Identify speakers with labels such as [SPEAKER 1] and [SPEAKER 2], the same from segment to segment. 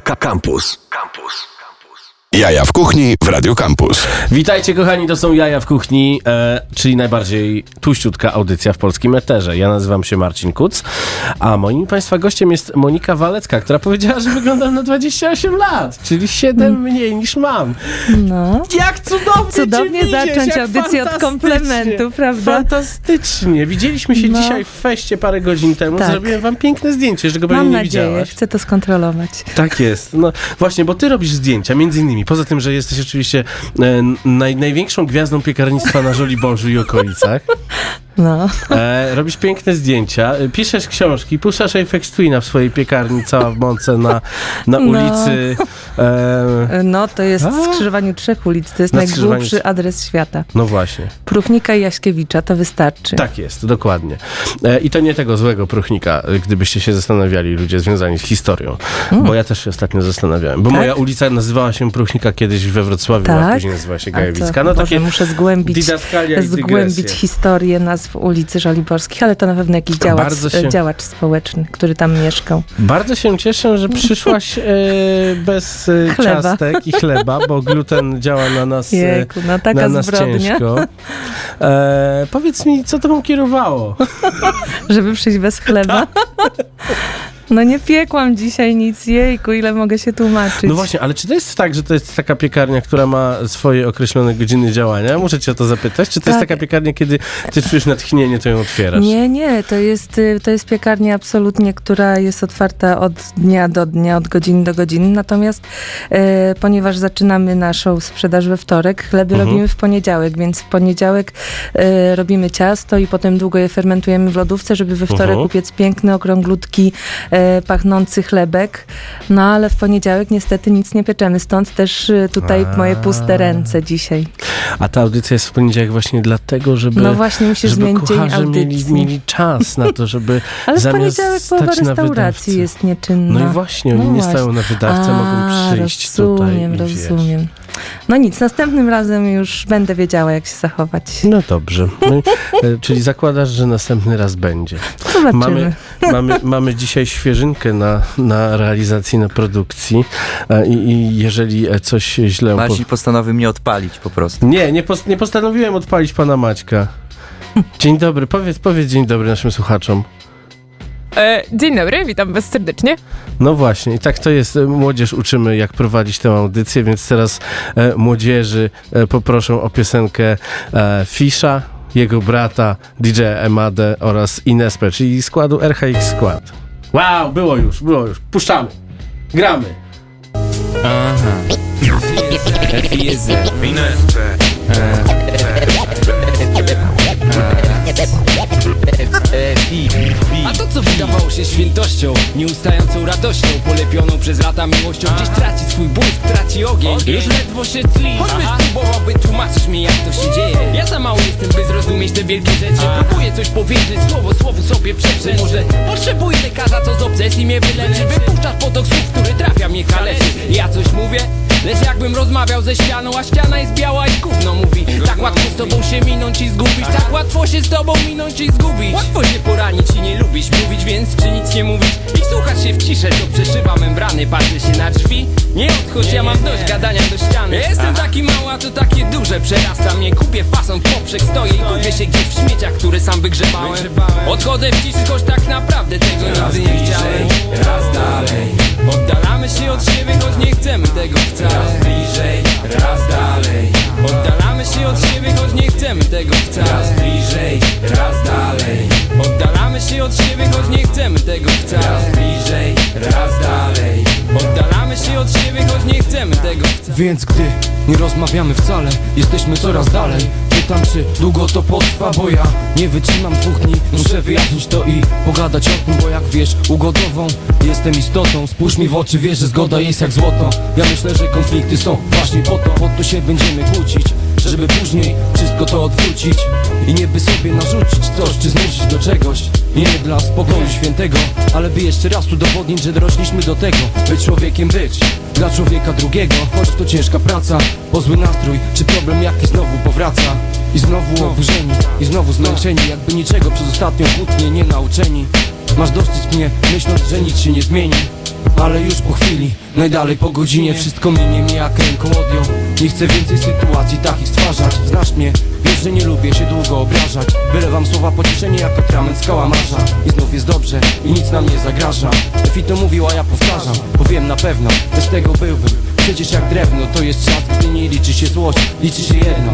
[SPEAKER 1] Campus. Campus. Jaja w kuchni w Radio Campus.
[SPEAKER 2] Witajcie kochani, to są Jaja w kuchni, e, czyli najbardziej tuściutka audycja w polskim eterze. Ja nazywam się Marcin Kuc, a moim Państwa gościem jest Monika Walecka, która powiedziała, że wyglądam na 28 lat, czyli 7 mniej niż mam.
[SPEAKER 3] No.
[SPEAKER 2] Jak cudownie
[SPEAKER 3] Cudownie zacząć audycję od komplementu, prawda?
[SPEAKER 2] Fantastycznie. Widzieliśmy się
[SPEAKER 3] No.
[SPEAKER 2] dzisiaj w feście parę godzin temu.
[SPEAKER 3] Tak.
[SPEAKER 2] Zrobiłem wam piękne zdjęcie, że go pewnie
[SPEAKER 3] Mam
[SPEAKER 2] nie
[SPEAKER 3] nadzieję,
[SPEAKER 2] widziałaś.
[SPEAKER 3] chcę to skontrolować.
[SPEAKER 2] Tak jest. No właśnie, bo ty robisz zdjęcia, między innymi. Poza tym, że jesteś oczywiście e, naj, największą gwiazdą piekarnictwa na Żoliborzu i okolicach.
[SPEAKER 3] No.
[SPEAKER 2] E, robisz piękne zdjęcia, piszesz książki, puszczasz Apex Twina w swojej piekarni, cała w mące na, na
[SPEAKER 3] No.
[SPEAKER 2] ulicy. E,
[SPEAKER 3] No, to jest
[SPEAKER 2] A.
[SPEAKER 3] w skrzyżowaniu trzech ulic, to jest
[SPEAKER 2] Na
[SPEAKER 3] najgłupszy adres świata.
[SPEAKER 2] no właśnie.
[SPEAKER 3] Pruchnika i Jaśkiewicza, to wystarczy.
[SPEAKER 2] Tak jest, dokładnie. E, I to nie tego złego pruchnika, gdybyście się zastanawiali, ludzie związani z historią. Bo ja też się ostatnio zastanawiałem. Bo
[SPEAKER 3] Tak?
[SPEAKER 2] moja ulica nazywała się Pruchnika kiedyś we Wrocławiu, a
[SPEAKER 3] Tak?
[SPEAKER 2] później nazywała się
[SPEAKER 3] A
[SPEAKER 2] Gajewicka. No
[SPEAKER 3] Boże,
[SPEAKER 2] takie
[SPEAKER 3] muszę zgłębić, zgłębić historię nazw ulicy Żoliborskich, ale to na pewno jakiś działacz,
[SPEAKER 2] się-
[SPEAKER 3] działacz społeczny, który tam mieszkał.
[SPEAKER 2] Bardzo się cieszę, że przyszłaś e, bez e,
[SPEAKER 3] Chleba.
[SPEAKER 2] ciastek i chleba, bo gluten działa na nas, e,
[SPEAKER 3] Jejku, no taka
[SPEAKER 2] na nas
[SPEAKER 3] zbrodnia,
[SPEAKER 2] ciężko. E, powiedz mi, co tobą kierowało?
[SPEAKER 3] żeby przyjść bez chleba. No nie piekłam dzisiaj nic, jejku, ile mogę się tłumaczyć.
[SPEAKER 2] No właśnie, ale czy to jest tak, że to jest taka piekarnia, która ma swoje określone godziny działania? Muszę cię o to zapytać. Czy to jest
[SPEAKER 3] Tak.
[SPEAKER 2] taka piekarnia, kiedy ty czujesz natchnienie, to ją otwierasz?
[SPEAKER 3] Nie, nie, to jest, y, to jest piekarnia absolutnie, która jest otwarta od dnia do dnia, od godziny do godziny. Natomiast e, ponieważ zaczynamy naszą sprzedaż we wtorek, chleby
[SPEAKER 2] Mhm.
[SPEAKER 3] robimy w poniedziałek, więc w poniedziałek e, robimy ciasto i potem długo je fermentujemy w lodówce, żeby we wtorek
[SPEAKER 2] Mhm.
[SPEAKER 3] upiec piękny, okrąglutki, pachnący chlebek. No ale w poniedziałek niestety nic nie pieczemy, stąd też e, tutaj
[SPEAKER 2] A.
[SPEAKER 3] moje puste ręce dzisiaj.
[SPEAKER 2] A ta audycja jest w poniedziałek właśnie dlatego, żeby...
[SPEAKER 3] No właśnie, musisz
[SPEAKER 2] żeby
[SPEAKER 3] zmienić dzień audycji.
[SPEAKER 2] mieli, mieli czas na to, żeby
[SPEAKER 3] Ale w poniedziałek połowa restauracji jest nieczynna.
[SPEAKER 2] No i właśnie, oni
[SPEAKER 3] No
[SPEAKER 2] nie
[SPEAKER 3] właśnie.
[SPEAKER 2] stają na wydawcę, mogą
[SPEAKER 3] A,
[SPEAKER 2] przyjść
[SPEAKER 3] rozumiem,
[SPEAKER 2] tutaj wiesz.
[SPEAKER 3] rozumiem. No nic, następnym razem już będę wiedziała, jak się zachować.
[SPEAKER 2] No dobrze. No, e, czyli zakładasz, że następny raz będzie.
[SPEAKER 3] Zobaczymy.
[SPEAKER 2] Mamy, mamy, mamy dzisiaj świeżynkę na, na realizacji, na produkcji e, i, i jeżeli e, coś źle...
[SPEAKER 4] Marcin postanowił mnie odpalić po prostu.
[SPEAKER 2] Nie, nie, pos- nie postanowiłem odpalić pana Maćka. Dzień dobry, powiedz, powiedz dzień dobry naszym słuchaczom.
[SPEAKER 5] E, dzień dobry, witam was serdecznie.
[SPEAKER 2] No właśnie, i tak to jest. E, Młodzież uczymy, jak prowadzić tę audycję, więc teraz e, młodzieży e, poproszę o piosenkę e, Fisza, jego brata, DJ Emadę oraz Inespę, czyli składu RHX Skład. Wow, było już, było już. Puszczamy. Gramy.
[SPEAKER 6] A to co wydawało się świętością Nieustającą radością Polepioną przez lata miłością Gdzieś traci swój błysk, traci ogień. Już ledwo się tli Choćbyś próbowałby tłumaczyć mi jak to się dzieje. Ja za mały jestem by zrozumieć te wielkie rzeczy. Próbuję coś powiedzieć, słowo słowu sobie przeprzeć. Może potrzebuję lekarza, co z obsesji mnie wyleczy. Wypuszczasz potok słów, który trafia mnie kaleczy Ja coś mówię, lecz jakbym rozmawiał ze ścianą A ściana jest biała i gówno mówi. Tak łatwo z tobą się minąć i zgubić. Tak łatwo się z tobą minąć i zgubić. Łatwo się poranić i nie lubić mówić Więc czy nic nie mówić? I słuchać się w ciszę To przeszywa membrany, patrzę się na drzwi. Nie odchodź, ja mam dość gadania do ściany. Jestem taki mały, a to takie duże. Przerasta mnie, kupię fason, w poprzek stoję I gubię się gdzieś w śmieciach, które sam wygrzebałem. Odchodzę w ciszy, choć tak naprawdę tego nigdy nie chciałem. Raz dalej Oddalamy się od siebie, choć nie chcemy tego wcale. Raz bliżej, raz dalej. Oddalamy się od siebie, choć nie chcemy tego wcale. Raz bliżej, raz dalej. Oddalamy się od siebie, choć nie chcemy tego wcale. Raz bliżej, raz dalej. Oddalamy się od siebie, choć nie chcemy tego wcale.
[SPEAKER 7] Więc gdy nie rozmawiamy wcale, jesteśmy coraz dalej Pytam czy długo to potrwa, bo ja nie wytrzymam dwóch dni. Muszę wyjaśnić to i pogadać o tym, bo jak wiesz, ugodową jestem istotą. Spójrz mi w oczy, wiesz, że zgoda jest jak złoto. Ja myślę, że konflikty są właśnie po to, po to się będziemy kłócić Żeby później wszystko to odwrócić I nie by sobie narzucić coś, czy zmusić do czegoś. I nie dla spokoju świętego Ale by jeszcze raz udowodnić, że dorośliśmy do tego By człowiekiem być dla człowieka drugiego. Choć to ciężka praca, po zły nastrój Czy problem jaki znowu powraca. I znowu oburzeni, i znowu zmęczeni Jakby niczego przez ostatnią kłótnię nie nauczeni. Masz dosyć mnie, myśląc, że nic się nie zmieni ale już po chwili Najdalej po godzinie. Wszystko minie mnie jak ręką odjął Nie chcę więcej sytuacji takich stwarzać. Znasz mnie, wiesz, że nie lubię się długo obrażać. Wylewam słowa pocieszenie jak atrament z kałamarza I znów jest dobrze i nic nam nie zagraża. Efi to mówiła, ja powtarzam, powiem na pewno Bez tego byłbym. Przecież jak drewno to jest czas, gdy nie liczy się złość. Liczy się jedno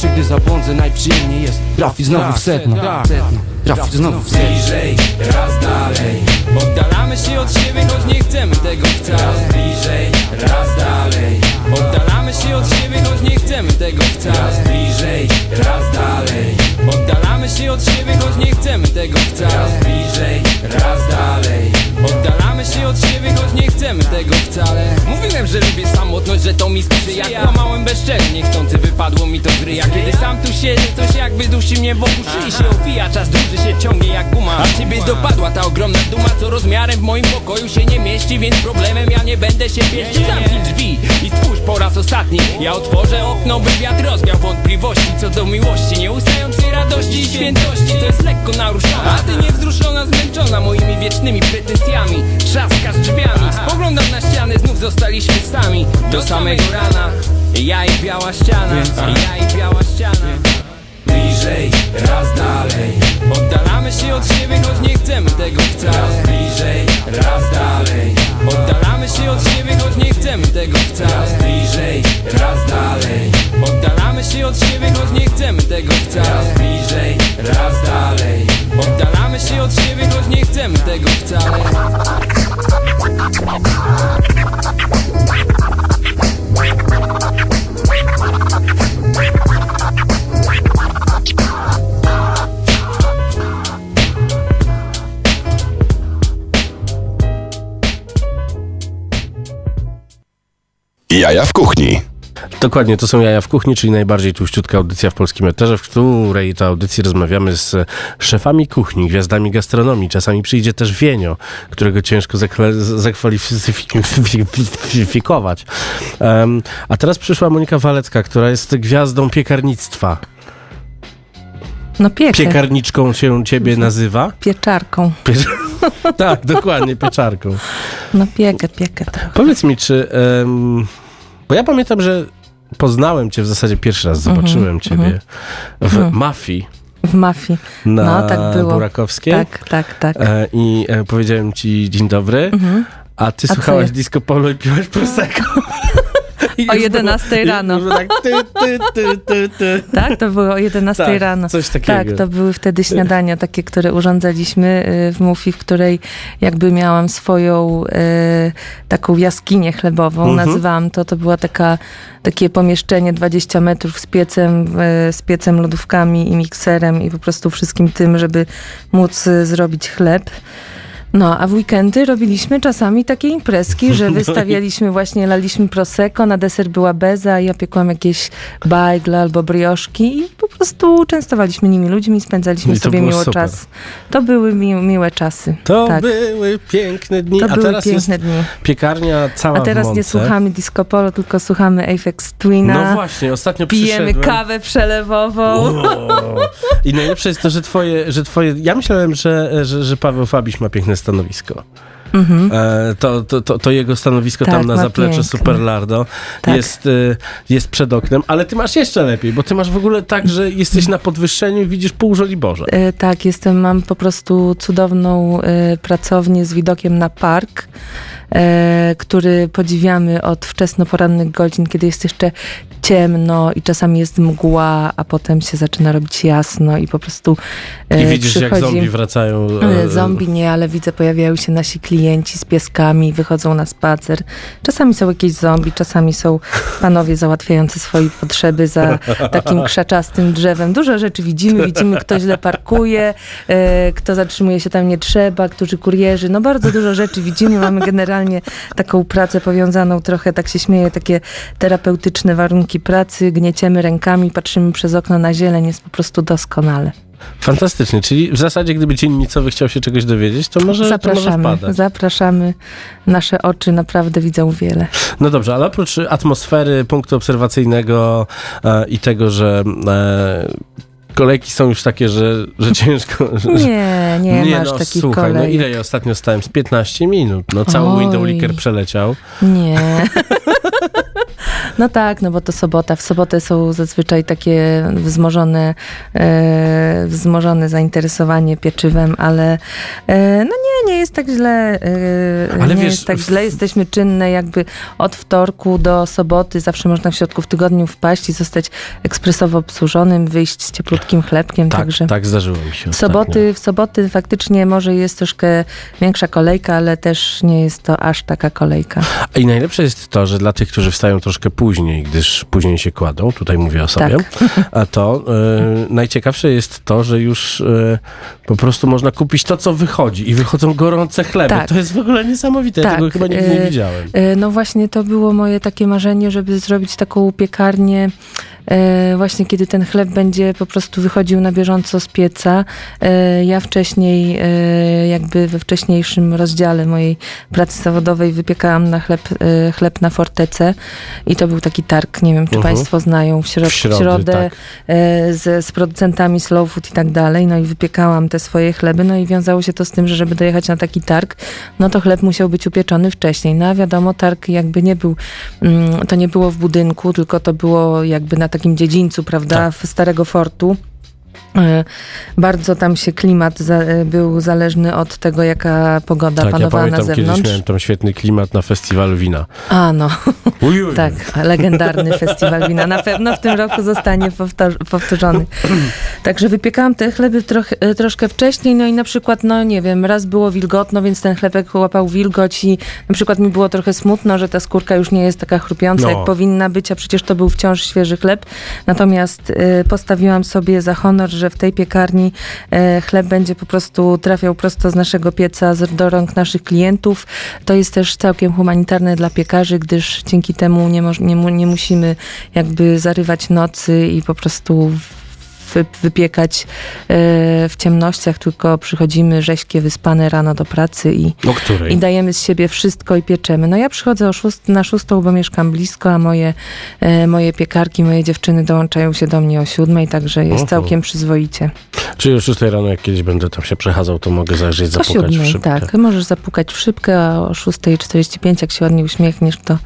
[SPEAKER 7] Zawsze gdy zabłądzę najprzyjemniej jest. Trafi znowu w sedno. Sedno. Trafi znowu w sedno.
[SPEAKER 6] Bliżej, raz dalej. Oddalamy się od siebie, choć nie chcemy tego wcale Raz bliżej, raz dalej. Oddalamy się od siebie, choć nie chcemy tego wcale Raz bliżej, raz dalej. Oddalamy się od siebie, choć nie chcemy tego wcale Raz bliżej, raz dalej. Oddalamy się od siebie, choć nie chcemy tego wcale. Mówiłem, że lubię samotność, że to mi sprzyja Kłamałem bezczelnie, chcący wypadło mi to ryja. Kiedy sam tu siedzę, coś jakby dusi mnie wokół szyi się owija Czas dłuży się ciągnie jak guma. A ciebie dopadła ta ogromna duma, co rozmiarem w moim pokoju się nie mieści Więc problemem ja nie będę się pieścił. Zamknij drzwi i spójrz po raz ostatni. Ja otworzę okno, by wiatr rozwiał wątpliwości Co do miłości, nieustającej radości i świętości. To jest lekko naruszona, a ty niewzruszona, zmęczona Moimi wiecznymi pretensjami Trzaskasz drzwiami, spoglądam na ścianę Znów zostaliśmy sami. Do samego rana. Ja i biała ściana, ja i biała ściana Bliżej, raz dalej. Oddalamy się od siebie, choć nie chcemy tego wcale. Raz bliżej, raz dalej. Oddalamy się od siebie, choć nie chcemy tego wcale. Raz bliżej, raz dalej. Oddalamy się od siebie, choć nie chcemy tego wcale. Raz bliżej, raz dalej. Oddalamy się od siebie, choć nie chcemy tego wcale
[SPEAKER 1] Jaja w kuchni.
[SPEAKER 2] Dokładnie, to są Jaja w Kuchni, czyli najbardziej tłuściutka audycja w polskim eterze, w której to audycji rozmawiamy z szefami kuchni, gwiazdami gastronomii. Czasami przyjdzie też Wienio, którego ciężko zakwalifikować. Um, a teraz przyszła Monika Walecka, która jest gwiazdą piekarnictwa.
[SPEAKER 3] No piekę,
[SPEAKER 2] Piekarniczką się ciebie nazywa?
[SPEAKER 3] pieczarką.
[SPEAKER 2] Piecz- tak, dokładnie, pieczarką.
[SPEAKER 3] No piekę, piekę. trochę.
[SPEAKER 2] Powiedz mi, czy. em, bo ja pamiętam, że poznałem cię w zasadzie pierwszy raz, zobaczyłem ciebie w mafii
[SPEAKER 3] W mafii.
[SPEAKER 2] na
[SPEAKER 3] No, tak było.
[SPEAKER 2] Burakowskiej.
[SPEAKER 3] Tak, tak, tak.
[SPEAKER 2] E, I e, powiedziałem ci dzień dobry, a ty
[SPEAKER 3] co
[SPEAKER 2] słuchałaś disco polo i piłaś prosecco.
[SPEAKER 3] O
[SPEAKER 2] już
[SPEAKER 3] 11
[SPEAKER 2] było- i
[SPEAKER 3] rano.
[SPEAKER 2] tak ty, ty, ty, ty, ty.
[SPEAKER 3] Tak, to było o 11
[SPEAKER 2] Tak,
[SPEAKER 3] rano.
[SPEAKER 2] coś takiego.
[SPEAKER 3] Tak, to były wtedy śniadania takie, które urządzaliśmy y, w Mufi, w której jakby miałam swoją y, taką jaskinię chlebową,
[SPEAKER 2] Mhm.
[SPEAKER 3] nazywałam to, to była taka, takie pomieszczenie 20 metrów z piecem, y, z piecem, lodówkami i mikserem i po prostu wszystkim tym, żeby móc y, zrobić chleb. No, a w weekendy robiliśmy czasami takie imprezki, że wystawialiśmy właśnie, laliśmy prosecco, na deser była beza, ja piekłam jakieś bajgle albo brioszki i po prostu częstowaliśmy nimi ludźmi i spędzaliśmy
[SPEAKER 2] to
[SPEAKER 3] sobie miło
[SPEAKER 2] super.
[SPEAKER 3] czas. To były mi, miłe czasy.
[SPEAKER 2] To
[SPEAKER 3] tak.
[SPEAKER 2] były piękne dni,
[SPEAKER 3] To
[SPEAKER 2] a
[SPEAKER 3] były
[SPEAKER 2] teraz
[SPEAKER 3] piękne dni.
[SPEAKER 2] piekarnia cała
[SPEAKER 3] A teraz nie słuchamy disco polo, tylko słuchamy Apex Twina.
[SPEAKER 2] No właśnie, ostatnio
[SPEAKER 3] Pijemy kawę przelewową.
[SPEAKER 2] O. I najlepsze jest to, że twoje, że twoje. Ja myślałem, że, że, że Paweł Fabiś ma piękne stanowisko. E, to, to, to, to jego stanowisko
[SPEAKER 3] Tak,
[SPEAKER 2] tam na
[SPEAKER 3] ma
[SPEAKER 2] zapleczu
[SPEAKER 3] piękne.
[SPEAKER 2] Superlardo
[SPEAKER 3] Tak.
[SPEAKER 2] jest, e, jest przed oknem, ale ty masz jeszcze lepiej, bo ty masz w ogóle tak, że jesteś na podwyższeniu i widzisz pół Żoliborza.
[SPEAKER 3] E, Tak, jestem, mam po prostu cudowną e, pracownię z widokiem na park, e, który podziwiamy od wczesnoporannych godzin, kiedy jest jeszcze ciemno i czasami jest mgła, a potem się zaczyna robić jasno i po prostu e,
[SPEAKER 2] I widzisz, jak
[SPEAKER 3] przychodzi...
[SPEAKER 2] zombie wracają.
[SPEAKER 3] E, Zombie nie, ale widzę, pojawiają się nasi klienci z pieskami, wychodzą na spacer. Czasami są jakieś zombie, czasami są panowie załatwiający swoje potrzeby za takim krzaczastym drzewem. Dużo rzeczy widzimy, widzimy, kto źle parkuje, e, kto zatrzymuje się tam nie trzeba, którzy kurierzy. No bardzo dużo rzeczy widzimy. Mamy generalnie taką pracę powiązaną trochę, tak się śmieję, takie terapeutyczne warunki pracy. Gnieciemy rękami, patrzymy przez okno na zieleń, jest po prostu doskonale.
[SPEAKER 2] Fantastycznie, czyli w zasadzie gdyby dziennicowy chciał się czegoś dowiedzieć, to może, to może
[SPEAKER 3] Zapraszamy, zapraszamy. Nasze oczy naprawdę widzą wiele.
[SPEAKER 2] No dobrze, ale oprócz atmosfery, punktu obserwacyjnego e, i tego, że e, kolejki są już takie, że, że ciężko. Że,
[SPEAKER 3] Nie, nie, masz
[SPEAKER 2] no,
[SPEAKER 3] takich
[SPEAKER 2] słuchaj,
[SPEAKER 3] kolejek.
[SPEAKER 2] no ile ja ostatnio stałem? Z 15 minut. No cały
[SPEAKER 3] Oj.
[SPEAKER 2] window przeleciał.
[SPEAKER 3] Nie. No tak, no bo to sobota. W sobotę są zazwyczaj takie wzmożone, e, wzmożone zainteresowanie pieczywem, ale e, no nie, nie jest tak źle. E,
[SPEAKER 2] Ale
[SPEAKER 3] nie
[SPEAKER 2] wiesz,
[SPEAKER 3] jest tak źle. Jesteśmy czynne jakby od wtorku do soboty. Zawsze można w środku w tygodniu wpaść i zostać ekspresowo obsłużonym, wyjść z cieplutkim chlebkiem,
[SPEAKER 2] Tak,
[SPEAKER 3] także...
[SPEAKER 2] tak zdarzyło mi się.
[SPEAKER 3] W soboty, w soboty faktycznie może jest troszkę większa kolejka, ale też nie jest to aż taka kolejka.
[SPEAKER 2] I najlepsze jest to, że dla tych, którzy wstają troszkę później, gdyż później się kładą, tutaj mówię o sobie,
[SPEAKER 3] Tak.
[SPEAKER 2] a to e, najciekawsze jest to, że już e, po prostu można kupić to, co wychodzi i wychodzą gorące chleby.
[SPEAKER 3] Tak.
[SPEAKER 2] To jest w ogóle niesamowite, ja
[SPEAKER 3] Tak,
[SPEAKER 2] tego chyba nigdy nie
[SPEAKER 3] e,
[SPEAKER 2] widziałem.
[SPEAKER 3] No właśnie to było moje takie marzenie, żeby zrobić taką piekarnię, właśnie kiedy ten chleb będzie po prostu wychodził na bieżąco z pieca. E, Ja wcześniej, e, jakby we wcześniejszym rozdziale mojej pracy zawodowej wypiekałam na chleb, e, chleb na fortece i to był taki targ, nie wiem czy
[SPEAKER 2] Mhm.
[SPEAKER 3] Państwo znają, w, środ-
[SPEAKER 2] W środę,
[SPEAKER 3] w środę
[SPEAKER 2] tak.
[SPEAKER 3] e, z, z producentami slow food i tak dalej, no i wypiekałam te swoje chleby, no i wiązało się to z tym, że żeby dojechać na taki targ, no to chleb musiał być upieczony wcześniej. No a wiadomo, targ jakby nie był, mm, to nie było w budynku, tylko to było jakby na takim dziedzińcu, prawda,
[SPEAKER 2] Tak.
[SPEAKER 3] Starego Fortu. E, Bardzo tam się klimat za, e, był zależny od tego, jaka pogoda
[SPEAKER 2] Tak, ja
[SPEAKER 3] panowała na
[SPEAKER 2] pamiętam, kiedyś
[SPEAKER 3] zewnątrz.
[SPEAKER 2] miałem tam świetny klimat na festiwalu wina.
[SPEAKER 3] A no,
[SPEAKER 2] Uj, uj.
[SPEAKER 3] tak, legendarny festiwal wina. Na pewno w tym roku zostanie powtórzony. Także wypiekałam te chleby troch, e, troszkę wcześniej, no i na przykład, no nie wiem, raz było wilgotno, więc ten chlebek łapał wilgoć i na przykład mi było trochę smutno, że ta skórka już nie jest taka chrupiąca,
[SPEAKER 2] No.
[SPEAKER 3] jak powinna być, a przecież to był wciąż świeży chleb. Natomiast e, postawiłam sobie za honor, że w tej piekarni e, chleb będzie po prostu trafiał prosto z naszego pieca do rąk naszych klientów. To jest też całkiem humanitarne dla piekarzy, gdyż dzięki temu nie, nie, nie musimy jakby zarywać nocy i po prostu wypiekać e, w ciemnościach, tylko przychodzimy rześkie, wyspane rano do pracy i, i dajemy z siebie wszystko i pieczemy. No ja przychodzę o szóst, na szóstą, bo mieszkam blisko, a moje, e, moje piekarki, moje dziewczyny dołączają się do mnie o siódmej, także jest
[SPEAKER 2] Oho.
[SPEAKER 3] całkiem przyzwoicie.
[SPEAKER 2] Czyli o 6 rano, jak kiedyś będę tam się przechadzał, to mogę zajrzeć,
[SPEAKER 3] O
[SPEAKER 2] zapukać w
[SPEAKER 3] siódmej,
[SPEAKER 2] szybkę.
[SPEAKER 3] tak. Możesz zapukać w szybkę, a o 6.45, jak się ładnie uśmiechniesz, to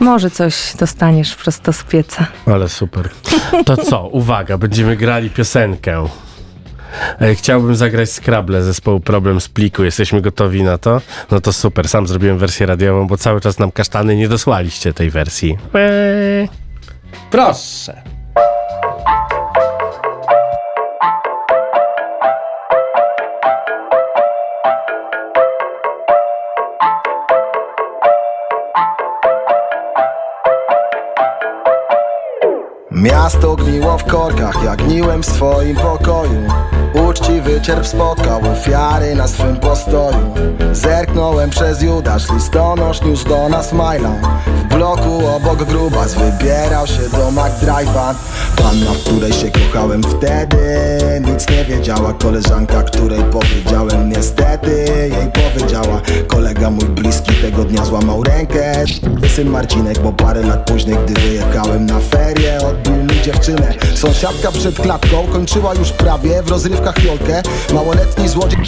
[SPEAKER 3] może coś dostaniesz prosto z pieca.
[SPEAKER 2] Ale super. To co? Uwaga, będziemy grali piosenkę. E, Chciałbym zagrać Scrabble zespołu Problem z pliku. Jesteśmy gotowi na to? No to super. Sam zrobiłem wersję radiową, bo cały czas nam kasztany nie dosłaliście tej wersji. Eee. Proszę.
[SPEAKER 8] Miasto gniło w korkach, jak gniłem w swoim pokoju Uczciwy cierp spotkał ofiary na swym postoju. Zerknąłem przez Judasz, listonosz niósł do nas maila. W bloku obok grubas wybierał się do McDrive'a. Panna, w której się kochałem wtedy Nic nie wiedziała. Koleżanka, której powiedziałem niestety Jej powiedziała. Kolega mój bliski tego dnia złamał rękę. Syn Marcinek, bo parę lat później, gdy wyjechałem na ferie Odbił mi dziewczynę. Sąsiadka przed klatką kończyła już prawie w rozrywkach jolkę Małoletni złodziej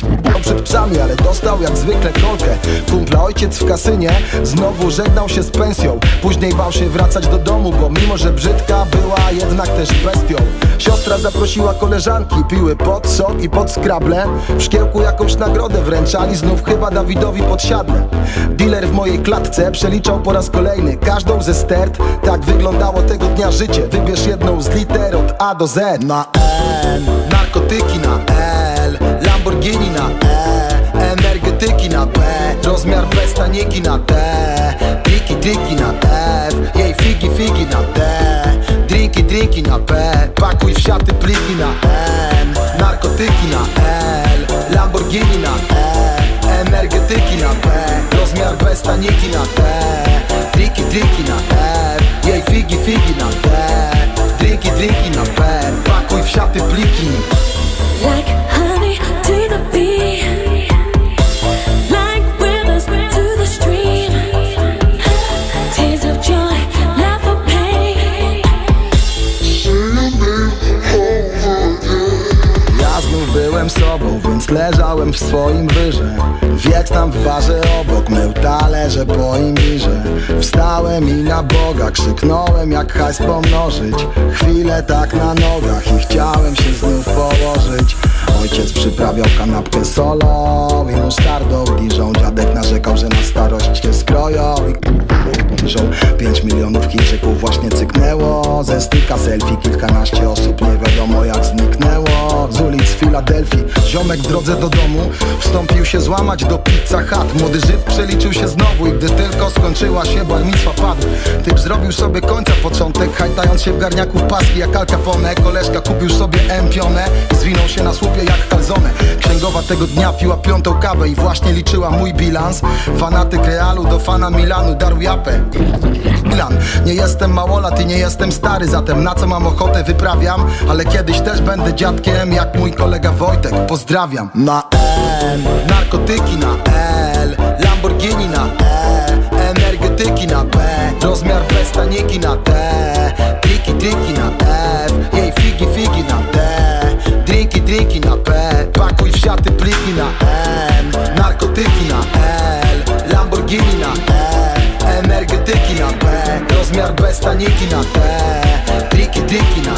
[SPEAKER 8] przed psami, ale dostał jak zwykle kolkę. Kumpla ojciec w kasynie znowu żegnał się z pensją. Później bał się wracać do domu, bo mimo że brzydka była jednak też bestią. Siostra zaprosiła koleżanki, piły pod sok i pod skrable. W szkiełku jakąś nagrodę wręczali, znów chyba Dawidowi podsiadle Dealer w mojej klatce przeliczał po raz kolejny każdą ze stert. Tak wyglądało tego dnia życie, wybierz jedną z liter od A do Z. Na N, narkotyki na L, Lamborghini na E Energetyki na P, rozmiar bez taniki na T Triki, triki na F, jej figi, figi na D Drinki, drinki na P, pakuj w siaty pliki na N Narkotyki na L, Lamborghini na E Energetyki na P, rozmiar bez taniki na T. Triki, triki na F, jej figi, figi na D. Drinki, drinki na P, pakuj w siaty pliki w swoim wyrze Wiek tam w barze obok, mył talerze po imirze. Wstałem i na Boga krzyknąłem jak hajs pomnożyć. Chwilę tak na nogach i chciałem się znów położyć Ojciec przyprawiał kanapkę solą i musztardą Diżą dziadek narzekał, że na starość się skroją i Diżą Pięć milionów Chińczyków właśnie cyknęło. Ze styka selfie kilkanaście osób nie wiadomo jak zniknęło. Z ulic Filadelfii Ziomek w drodze do domu Wstąpił się złamać do pizza hut Młody Żyd przeliczył się znowu I gdy tylko skończyła się barmitwa padł. Typ zrobił sobie końca początek Hajtając się w garniaku paski jak Al Capone. Koleżka kupił sobie empionę I zwinął się na jak kalzone Księgowa tego dnia piła piątą kawę I właśnie liczyła mój bilans. Fanatyk Realu do fana Milanu darł japę. Milan, nie jestem małolat i nie jestem stary Zatem na co mam ochotę wyprawiam Ale kiedyś też będę dziadkiem Jak mój kolega Wojtek, pozdrawiam. Na N, narkotyki na L Lamborghini na E Energetyki na B Rozmiar bez na T Triki, triki na F Jej figi, figi na D Drinki, na P Pakuj w siaty pliki na N Narkotyki na L Lamborghini na E Energetyki na B Rozmiar bez taniki na T Triki, triki na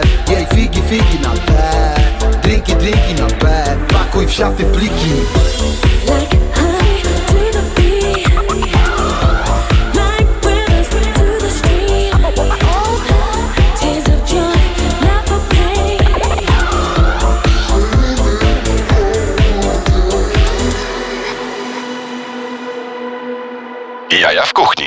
[SPEAKER 8] F Jej figi, figi na D Drinki, drinki na B Pakuj w siaty pliki
[SPEAKER 1] Jaja w kuchni.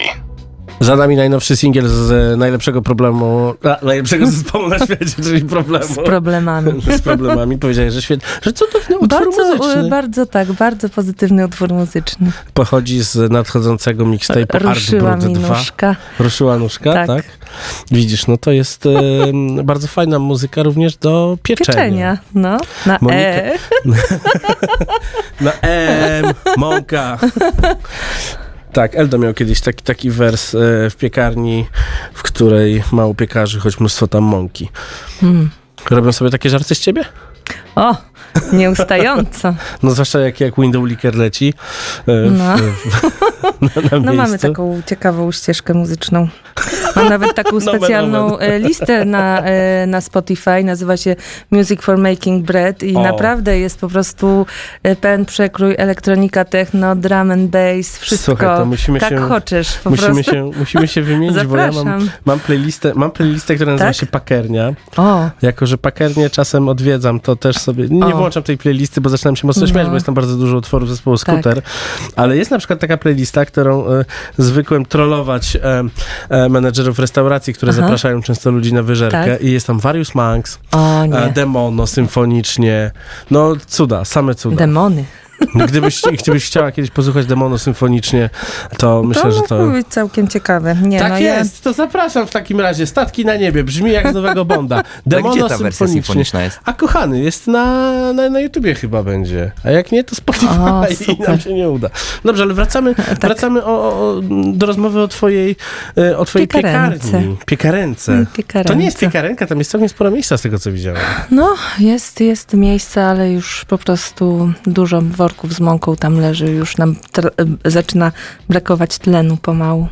[SPEAKER 2] Za nami najnowszy singiel z e, najlepszego problemu, a, najlepszego zespołu na świecie, czyli problemu.
[SPEAKER 3] Z problemami.
[SPEAKER 2] z problemami. Powiedziałeś, że świetnie, że cudowny utwór
[SPEAKER 3] Bardzo,
[SPEAKER 2] muzyczny.
[SPEAKER 3] e, bardzo tak, bardzo pozytywny utwór muzyczny.
[SPEAKER 2] Pochodzi z nadchodzącego mixtape'u
[SPEAKER 3] Ruszyła
[SPEAKER 2] Art
[SPEAKER 3] mi
[SPEAKER 2] Brut 2.
[SPEAKER 3] nóżka.
[SPEAKER 2] Ruszyła nóżka, tak.
[SPEAKER 3] Tak.
[SPEAKER 2] Widzisz, no to jest e, bardzo fajna muzyka również do pieczenia.
[SPEAKER 3] Pieczenia, no, na
[SPEAKER 2] Monika-
[SPEAKER 3] E.
[SPEAKER 2] Na M, mąka. Tak, Eldo miał kiedyś taki, taki wers e, w piekarni, w której mało piekarzy, choć mnóstwo tam mąki.
[SPEAKER 3] Hmm.
[SPEAKER 2] Robią sobie takie żarty z ciebie?
[SPEAKER 3] O, nieustająco.
[SPEAKER 2] No zwłaszcza jak, jak window licker leci e, w,
[SPEAKER 3] No.
[SPEAKER 2] w, na, na
[SPEAKER 3] No mamy taką ciekawą ścieżkę muzyczną. Mam nawet taką specjalną
[SPEAKER 2] nomen.
[SPEAKER 3] e, listę na, e, na Spotify, nazywa się Music for Making Bread i
[SPEAKER 2] O.
[SPEAKER 3] naprawdę jest po prostu pełen przekrój, elektronika, techno, drum and bass, wszystko.
[SPEAKER 2] Słuchaj, to musimy
[SPEAKER 3] tak
[SPEAKER 2] się-
[SPEAKER 3] choczysz po
[SPEAKER 2] Musimy
[SPEAKER 3] prostu.
[SPEAKER 2] się, musimy się wymienić, bo ja mam,
[SPEAKER 3] Zapraszam.
[SPEAKER 2] mam, playlistę, mam playlistę, która nazywa
[SPEAKER 3] Tak?
[SPEAKER 2] się Pakernia.
[SPEAKER 3] O,
[SPEAKER 2] Jako, że pakernie czasem odwiedzam, to też sobie nie
[SPEAKER 3] O.
[SPEAKER 2] włączam tej playlisty, bo zaczynam się mocno
[SPEAKER 3] No.
[SPEAKER 2] śmiać, bo jest tam bardzo dużo utworów zespołu
[SPEAKER 3] Tak.
[SPEAKER 2] Scooter. Ale jest na przykład taka playlista, którą e, zwykłem trollować e, e, menedżerów restauracji, które
[SPEAKER 3] Aha.
[SPEAKER 2] zapraszają często ludzi na wyżerkę.
[SPEAKER 3] Tak.
[SPEAKER 2] I jest tam Various Monks,
[SPEAKER 3] o
[SPEAKER 2] e. Demono, symfonicznie. No cuda, same cuda.
[SPEAKER 3] Demony.
[SPEAKER 2] Gdybyś, gdybyś chciała kiedyś posłuchać Demono symfonicznie, to myślę,
[SPEAKER 3] to
[SPEAKER 2] że
[SPEAKER 3] mogło
[SPEAKER 2] to...
[SPEAKER 3] być całkiem ciekawe. Nie,
[SPEAKER 2] Tak
[SPEAKER 3] no
[SPEAKER 2] jest, to zapraszam w takim razie. Statki na niebie, brzmi jak z nowego Bonda. Demono
[SPEAKER 4] gdzie ta wersja
[SPEAKER 2] symfonicznie.
[SPEAKER 4] symfoniczna jest?
[SPEAKER 2] A kochany, jest na, na, na YouTubie chyba będzie. A jak nie, to Spotify
[SPEAKER 3] O,
[SPEAKER 2] i.
[SPEAKER 3] Tak.
[SPEAKER 2] nam się nie uda. Dobrze, ale wracamy, wracamy o, o, do rozmowy o twojej, e, o twojej
[SPEAKER 3] Piekarence.
[SPEAKER 2] piekarni. Piekarence.
[SPEAKER 3] Piekarence.
[SPEAKER 2] To nie jest piekarenka, tam jest całkiem sporo miejsca z tego, co widziałem.
[SPEAKER 3] No, jest, jest miejsce, ale już po prostu dużo worków z mąką tam leży. Już nam zaczyna brakować tlenu pomału.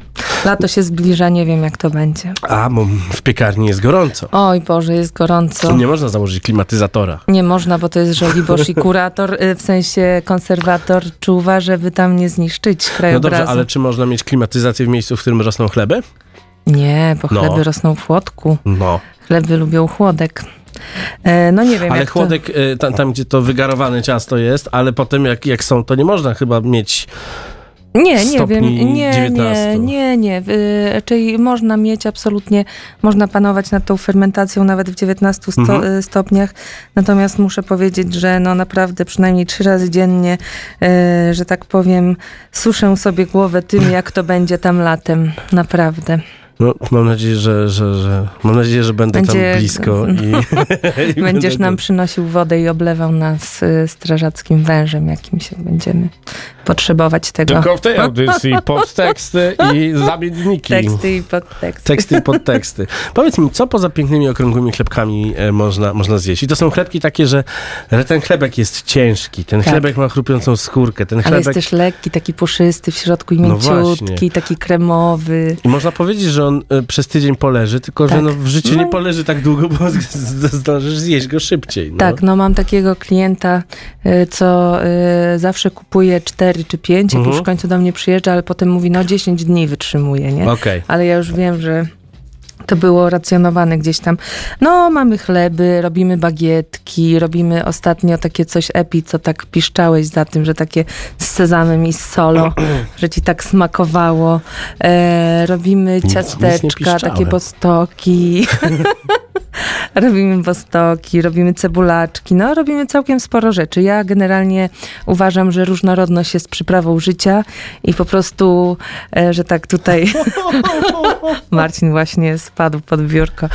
[SPEAKER 3] Lato się zbliża, nie wiem jak to będzie.
[SPEAKER 2] A, bo w piekarni jest gorąco.
[SPEAKER 3] Oj Boże, jest gorąco.
[SPEAKER 2] Nie można założyć klimatyzatora.
[SPEAKER 3] Nie można, bo to jest żoliborz i kurator, y, w sensie konserwator czuwa, żeby tam nie zniszczyć
[SPEAKER 2] No
[SPEAKER 3] krajobrazu.
[SPEAKER 2] dobrze, ale czy można mieć klimatyzację w miejscu, w którym rosną chleby?
[SPEAKER 3] Nie, bo
[SPEAKER 2] No.
[SPEAKER 3] chleby rosną w chłodku.
[SPEAKER 2] No.
[SPEAKER 3] Chleby lubią chłodek. E, no nie wiem
[SPEAKER 2] Ale chłodek, y, tam, tam gdzie to wygarowane ciasto jest, ale potem jak, jak są, to nie można chyba mieć...
[SPEAKER 3] to... Nie, nie wiem. Nie,
[SPEAKER 2] 19.
[SPEAKER 3] nie, nie, nie. Raczej można mieć absolutnie, można panować nad tą fermentacją nawet w 19 sto,
[SPEAKER 2] Mhm.
[SPEAKER 3] y, stopniach. Natomiast muszę powiedzieć, że no naprawdę przynajmniej trzy razy dziennie, że tak powiem, suszę sobie głowę tym, jak to będzie tam latem. Naprawdę.
[SPEAKER 2] No, mam nadzieję, że, że, że, mam nadzieję, że będę
[SPEAKER 3] Będzie-
[SPEAKER 2] tam blisko i, i
[SPEAKER 3] Będziesz
[SPEAKER 2] będę
[SPEAKER 3] nam przynosił wodę i oblewał nas y, strażackim wężem jakimś, jak będziemy potrzebować tego.
[SPEAKER 2] Tylko w tej audycji podteksty i zamienniki.
[SPEAKER 3] Teksty i podteksty.
[SPEAKER 2] Teksty i podteksty. Powiedz mi, co poza pięknymi, okrągłymi chlebkami e, można, można zjeść? I to są chlebki takie, że, że ten chlebek jest ciężki, ten
[SPEAKER 3] Tak.
[SPEAKER 2] chlebek ma chrupiącą skórkę, ten
[SPEAKER 3] Ale
[SPEAKER 2] chlebek...
[SPEAKER 3] jest też lekki, taki puszysty w środku i
[SPEAKER 2] No
[SPEAKER 3] mięciutki,
[SPEAKER 2] właśnie.
[SPEAKER 3] taki kremowy.
[SPEAKER 2] I można powiedzieć, że on e, przez tydzień poleży, tylko że
[SPEAKER 3] Tak.
[SPEAKER 2] no, w życiu
[SPEAKER 3] No
[SPEAKER 2] nie poleży tak długo, bo zdążysz zjeść go szybciej. No.
[SPEAKER 3] Tak, no mam takiego klienta, y, co y, zawsze kupuje 4 czy 5, jak
[SPEAKER 2] Mhm.
[SPEAKER 3] już w końcu do mnie przyjeżdża, ale potem mówi, no 10 dni wytrzymuje, nie?
[SPEAKER 2] Okej.
[SPEAKER 3] Ale ja już wiem, że to było racjonowane gdzieś tam. No, mamy chleby, robimy bagietki, robimy ostatnio takie coś epi, co tak piszczałeś za tym, że takie z sezamem i z solo, że ci tak smakowało. E, robimy
[SPEAKER 2] nic
[SPEAKER 3] ciasteczka, takie bostoki. robimy bostoki, robimy cebulaczki, no robimy całkiem sporo rzeczy. Ja generalnie uważam, że różnorodność jest przyprawą życia i po prostu, e, że tak tutaj Marcin właśnie spadł pod biurko.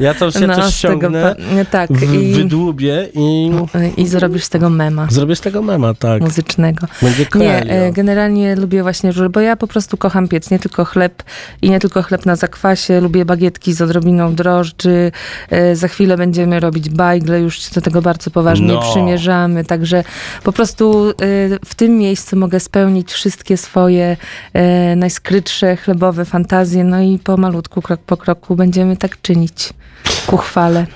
[SPEAKER 2] Ja to się
[SPEAKER 3] No,
[SPEAKER 2] też
[SPEAKER 3] z tego
[SPEAKER 2] ściągnę,
[SPEAKER 3] pa- tak,
[SPEAKER 2] w,
[SPEAKER 3] i,
[SPEAKER 2] wydłubię i
[SPEAKER 3] i zrobisz z tego mema
[SPEAKER 2] zrobię z tego mema, tak.
[SPEAKER 3] muzycznego.
[SPEAKER 2] Będzie
[SPEAKER 3] Nie, e, generalnie lubię właśnie bo ja po prostu kocham piec, nie tylko chleb i nie tylko chleb na zakwasie, lubię bagietki z odrobiną drożdży, za chwilę będziemy robić bajgle, już do tego bardzo poważnie
[SPEAKER 2] No.
[SPEAKER 3] przymierzamy, także po prostu e, w tym miejscu mogę spełnić wszystkie swoje e, najskrytsze chlebowe fantazje, no i pomalutku, krok po kroku będziemy tak czynić ku chwale.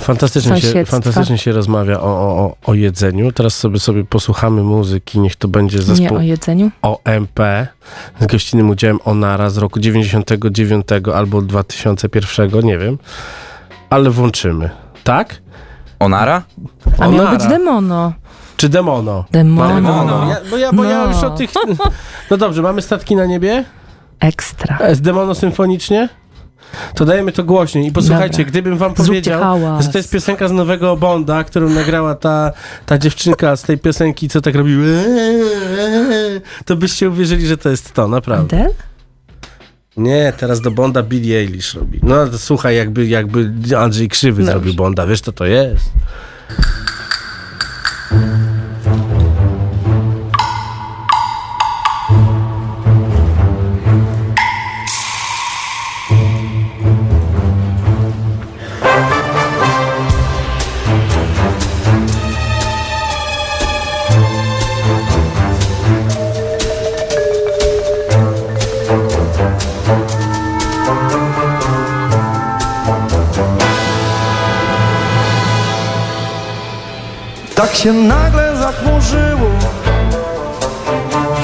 [SPEAKER 2] Fantastycznie się, fantastycznie się rozmawia o, o, o, o jedzeniu. Teraz sobie sobie posłuchamy muzyki. Niech to będzie
[SPEAKER 3] Nie
[SPEAKER 2] zespół
[SPEAKER 3] o jedzeniu.
[SPEAKER 2] OMP z gościnnym udziałem Onara z roku 99 albo 2001, nie wiem. Ale włączymy. Tak?
[SPEAKER 4] Onara?
[SPEAKER 3] A miał być demono.
[SPEAKER 2] Czy Demono?
[SPEAKER 3] Demono.
[SPEAKER 4] Demono.
[SPEAKER 2] Ja, bo ja, bo ja
[SPEAKER 3] No.
[SPEAKER 2] już o tych... No dobrze, mamy statki na niebie?
[SPEAKER 3] Ekstra.
[SPEAKER 2] E, Z Demono symfonicznie? To dajemy to głośniej. I posłuchajcie,
[SPEAKER 3] Dobra.
[SPEAKER 2] gdybym wam powiedział, że to jest piosenka z nowego Bonda, którą nagrała ta, ta dziewczynka z tej piosenki, co tak robi, to byście uwierzyli, że to jest to, naprawdę.
[SPEAKER 3] Adele?
[SPEAKER 2] Nie, teraz do Bonda Billie Eilish robi. No to słuchaj, jakby, jakby Andrzej Krzywy
[SPEAKER 3] Dobrze.
[SPEAKER 2] zrobił Bonda, wiesz co to jest?
[SPEAKER 9] Się nagle zachmurzyło.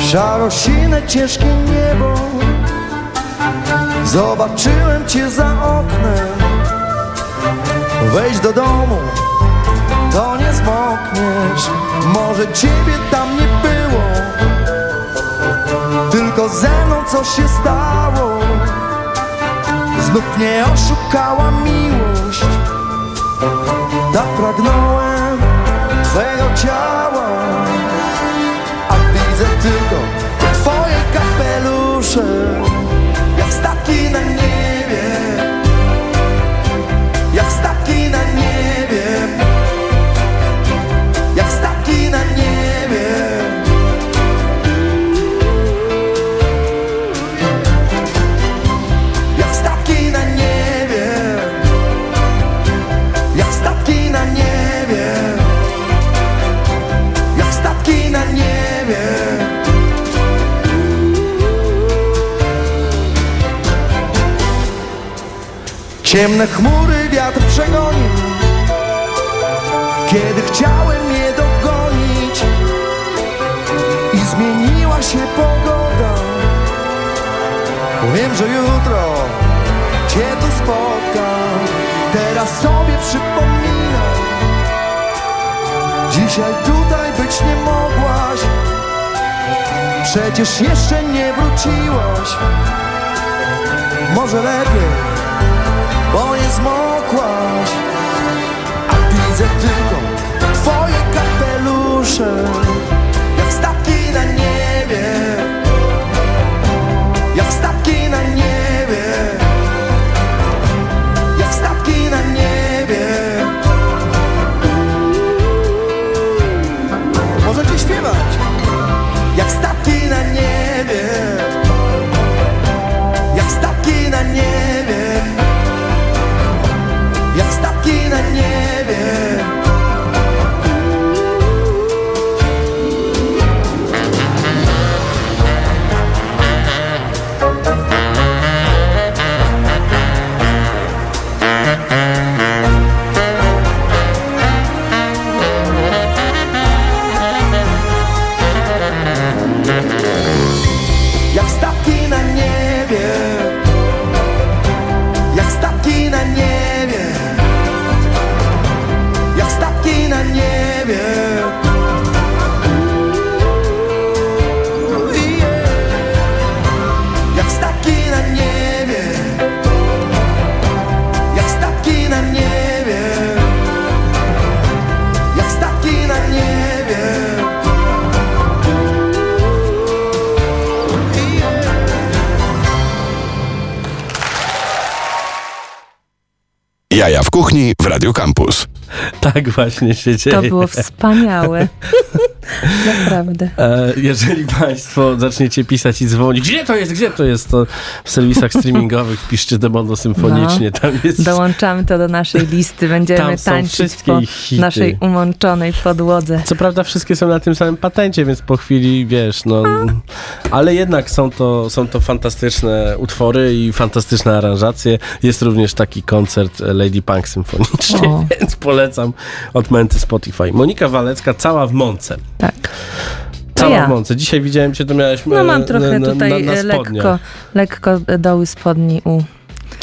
[SPEAKER 9] Szarosine ciężkie niebo. Zobaczyłem cię za oknem. Wejdź do domu To nie zmokniesz Może ciebie tam nie było. Tylko ze mną coś się stało. Znów mnie oszukała miłość. Tak pragnąłem Twojego ciała A widzę tylko Twoje kapelusze. Jak statki na niebie Ciemne chmury wiatr przegonił Kiedy chciałem je dogonić I zmieniła się pogoda Wiem, że jutro Cię tu spotkam. Teraz sobie przypominam Dzisiaj tutaj być nie mogłaś. Przecież jeszcze nie wróciłaś. Może lepiej, bo nie zmokłaś A widzę tylko twoje kapelusze
[SPEAKER 1] Jaja w kuchni w Radio Campus.
[SPEAKER 2] Tak właśnie się dzieje.
[SPEAKER 3] To było wspaniałe. Naprawdę.
[SPEAKER 2] E, jeżeli Państwo zaczniecie pisać i dzwonić, gdzie to jest, gdzie to jest, to w serwisach streamingowych piszcie Demondo Symfonicznie, tam jest...
[SPEAKER 3] Dołączamy to do naszej listy. Będziemy tańczyć po
[SPEAKER 2] hity.
[SPEAKER 3] naszej umączonej podłodze.
[SPEAKER 2] Co prawda wszystkie są na tym samym patencie, więc po chwili, wiesz, no... Ale jednak są to, są to fantastyczne utwory i fantastyczne aranżacje. Jest również taki koncert Lady Punk Symfonicznie,
[SPEAKER 3] O.
[SPEAKER 2] więc polecam od Menty Spotify. Monika Walecka, cała w mące.
[SPEAKER 3] Tak.
[SPEAKER 2] Cała
[SPEAKER 3] ja.
[SPEAKER 2] w mące. Dzisiaj widziałem cię, to miałeś
[SPEAKER 3] No
[SPEAKER 2] e,
[SPEAKER 3] mam trochę
[SPEAKER 2] na,
[SPEAKER 3] tutaj
[SPEAKER 2] na, na
[SPEAKER 3] e, lekko, lekko doły spodni u.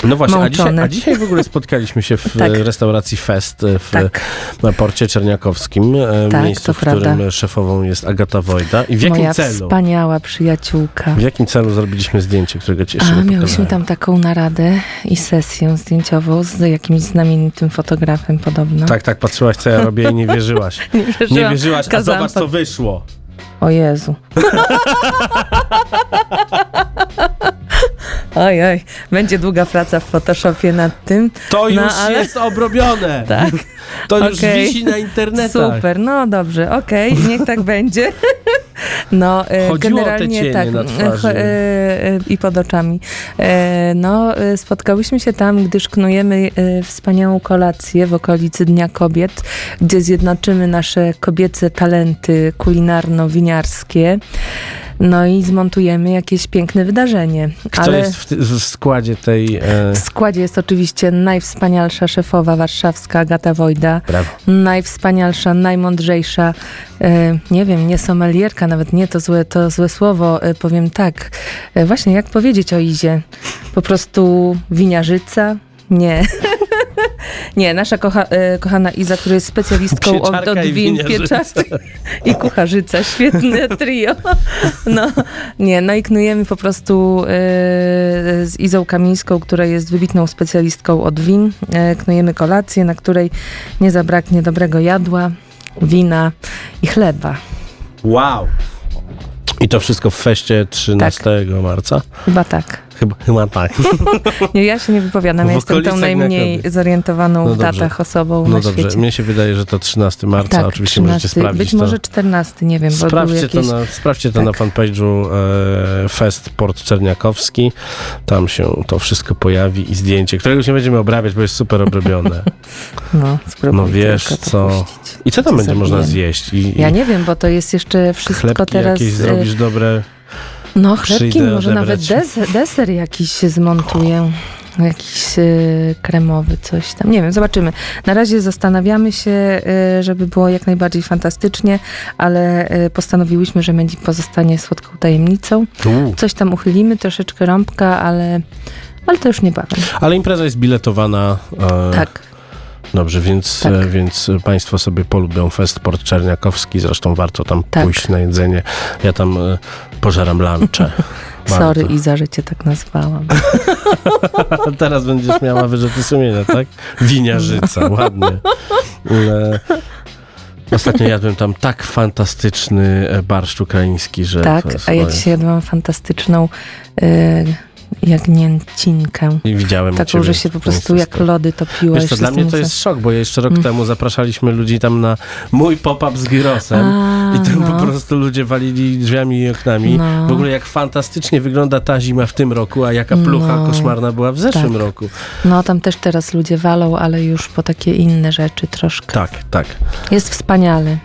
[SPEAKER 2] No właśnie, a dzisiaj, a dzisiaj w ogóle spotkaliśmy się w
[SPEAKER 3] Tak.
[SPEAKER 2] restauracji Fest e, w
[SPEAKER 3] Tak.
[SPEAKER 2] na porcie czerniakowskim, e,
[SPEAKER 3] Tak,
[SPEAKER 2] miejscu, w którym
[SPEAKER 3] prawda.
[SPEAKER 2] szefową jest Agata Wojda. I w jakim
[SPEAKER 3] Moja
[SPEAKER 2] celu?
[SPEAKER 3] wspaniała przyjaciółka.
[SPEAKER 2] W jakim celu zrobiliśmy zdjęcie, którego ci jeszcze
[SPEAKER 3] A,
[SPEAKER 2] nie
[SPEAKER 3] miałyśmy
[SPEAKER 2] pokazałem?
[SPEAKER 3] tam taką naradę i sesję zdjęciową z jakimś znamienitym fotografem podobno.
[SPEAKER 2] Tak, tak, patrzyłaś co ja robię i nie wierzyłaś.
[SPEAKER 3] Nie
[SPEAKER 2] Nie
[SPEAKER 3] wierzyłam.
[SPEAKER 2] wierzyłaś, a
[SPEAKER 3] Kazałam
[SPEAKER 2] zobacz
[SPEAKER 3] po-
[SPEAKER 2] co wyszło.
[SPEAKER 3] O Jezu. Oj, oj, będzie długa praca w Photoshopie nad tym.
[SPEAKER 2] To
[SPEAKER 3] No,
[SPEAKER 2] już
[SPEAKER 3] ale-
[SPEAKER 2] jest obrobione.
[SPEAKER 3] Tak.
[SPEAKER 2] To już
[SPEAKER 3] Okej.
[SPEAKER 2] wisi na internetach.
[SPEAKER 3] Super, no dobrze, okej, niech tak będzie. No, e,
[SPEAKER 2] Chodziło
[SPEAKER 3] generalnie tak. e, e, I pod oczami. No, spotkałyśmy się tam, gdyż knujemy wspaniałą kolację w okolicy Dnia Kobiet, gdzie zjednoczymy nasze kobiece talenty kulinarno-winiarskie. No i zmontujemy jakieś piękne wydarzenie.
[SPEAKER 2] Kto
[SPEAKER 3] Ale
[SPEAKER 2] jest w, ty- w składzie tej... E...
[SPEAKER 3] w składzie jest oczywiście najwspanialsza szefowa warszawska Agata Wojda.
[SPEAKER 2] Brawo.
[SPEAKER 3] Najwspanialsza, najmądrzejsza, e, nie wiem, nie somelierka, nawet nie to złe, to złe słowo, e, powiem tak. E, właśnie, jak powiedzieć o Izie? Po prostu winiarzyca? Nie. Nie, nasza kocha, e, kochana Iza, która jest specjalistką od, od win,
[SPEAKER 2] winiarzyca.
[SPEAKER 3] pieczarka i kucharzyca. Świetne trio. No, nie, no i knujemy po prostu e, z Izą Kamińską, która jest wybitną specjalistką od win. E, knujemy kolację, na której nie zabraknie dobrego jadła, wina i chleba.
[SPEAKER 2] Wow. I to wszystko w feście 13 marca?
[SPEAKER 3] Chyba tak.
[SPEAKER 2] Chyba, chyba tak.
[SPEAKER 3] Nie, ja się nie wypowiadam, ja jestem tą najmniej
[SPEAKER 2] Nagrody.
[SPEAKER 3] zorientowaną
[SPEAKER 2] No
[SPEAKER 3] w datach osobą
[SPEAKER 2] No
[SPEAKER 3] na
[SPEAKER 2] dobrze,
[SPEAKER 3] świecie.
[SPEAKER 2] mnie się wydaje, że to 13 marca.
[SPEAKER 3] Tak,
[SPEAKER 2] Oczywiście możecie
[SPEAKER 3] 13,
[SPEAKER 2] sprawdzić
[SPEAKER 3] Być
[SPEAKER 2] to.
[SPEAKER 3] może 14, nie wiem,
[SPEAKER 2] Sprawdźcie,
[SPEAKER 3] jakieś...
[SPEAKER 2] to na, sprawdźcie to
[SPEAKER 3] Tak.
[SPEAKER 2] na fanpage'u e, Fest Port Czerniakowski. Tam się to wszystko pojawi i zdjęcie, którego nie będziemy obrabiać, bo jest super obrobione.
[SPEAKER 3] No,
[SPEAKER 2] No wiesz
[SPEAKER 3] to
[SPEAKER 2] co. I co tam
[SPEAKER 3] Co
[SPEAKER 2] będzie można zjeść? I,
[SPEAKER 3] Ja
[SPEAKER 2] i
[SPEAKER 3] nie wiem, bo to jest jeszcze wszystko
[SPEAKER 2] chlebki
[SPEAKER 3] teraz...
[SPEAKER 2] jakieś
[SPEAKER 3] e,
[SPEAKER 2] zrobisz dobre.
[SPEAKER 3] No, chlebki, może nawet
[SPEAKER 2] odebrać.
[SPEAKER 3] deser, jakiś zmontuję. Jakiś e, kremowy, coś tam. Nie wiem, zobaczymy. Na razie zastanawiamy się, e, żeby było jak najbardziej fantastycznie, ale e, postanowiłyśmy, że będzie pozostanie słodką tajemnicą. Coś tam uchylimy, troszeczkę rąbka, ale, ale to już niebawem.
[SPEAKER 2] Ale impreza jest biletowana. E,
[SPEAKER 3] Tak.
[SPEAKER 2] Dobrze, więc,
[SPEAKER 3] Tak.
[SPEAKER 2] e, więc Państwo sobie polubią Fest Port Czerniakowski. Zresztą warto tam
[SPEAKER 3] Tak.
[SPEAKER 2] pójść na jedzenie. Ja tam e, pożeram lunche.
[SPEAKER 3] Sorry. Iza, że cię tak nazwałam.
[SPEAKER 2] Teraz będziesz miała wyrzuty sumienia, tak? Winiarzyca, ładnie. E, Ostatnio jadłem tam tak fantastyczny e, barszcz ukraiński, że...
[SPEAKER 3] tak, a ja dzisiaj jadłam fantastyczną e, jagnięcinkę.
[SPEAKER 2] I widziałem
[SPEAKER 3] Taką, że się po prostu jak lody topiła.
[SPEAKER 2] Wiesz co, dla mnie to jest szok, bo jeszcze rok
[SPEAKER 3] Mm.
[SPEAKER 2] temu zapraszaliśmy ludzi tam na mój pop-up z gyrosem
[SPEAKER 3] A,
[SPEAKER 2] i tam
[SPEAKER 3] no.
[SPEAKER 2] po prostu ludzie walili drzwiami i oknami.
[SPEAKER 3] No.
[SPEAKER 2] W ogóle jak fantastycznie wygląda ta zima w tym roku, a jaka plucha
[SPEAKER 3] No.
[SPEAKER 2] koszmarna była w zeszłym
[SPEAKER 3] Tak.
[SPEAKER 2] roku.
[SPEAKER 3] No tam też teraz ludzie walą, ale już po takie inne rzeczy troszkę.
[SPEAKER 2] Tak, tak.
[SPEAKER 3] Jest wspaniale.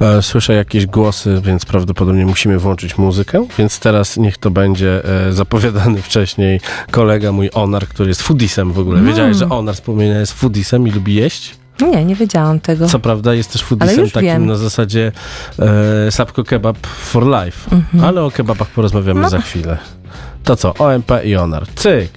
[SPEAKER 2] E, Słyszę jakieś głosy, więc prawdopodobnie musimy włączyć muzykę, więc teraz niech to będzie e, zapowiadany wcześniej kolega mój Onar, który jest foodisem w ogóle.
[SPEAKER 3] Mm.
[SPEAKER 2] Wiedziałeś, że Onar wspomnienia jest foodisem i lubi jeść?
[SPEAKER 3] Nie, nie wiedziałam tego.
[SPEAKER 2] Co prawda jest też foodisem takim
[SPEAKER 3] wiem.
[SPEAKER 2] na zasadzie e, Sapko Kebab for life,
[SPEAKER 3] Mhm.
[SPEAKER 2] ale o kebabach porozmawiamy
[SPEAKER 3] No.
[SPEAKER 2] za chwilę. To co, OMP i Onar. Cyk.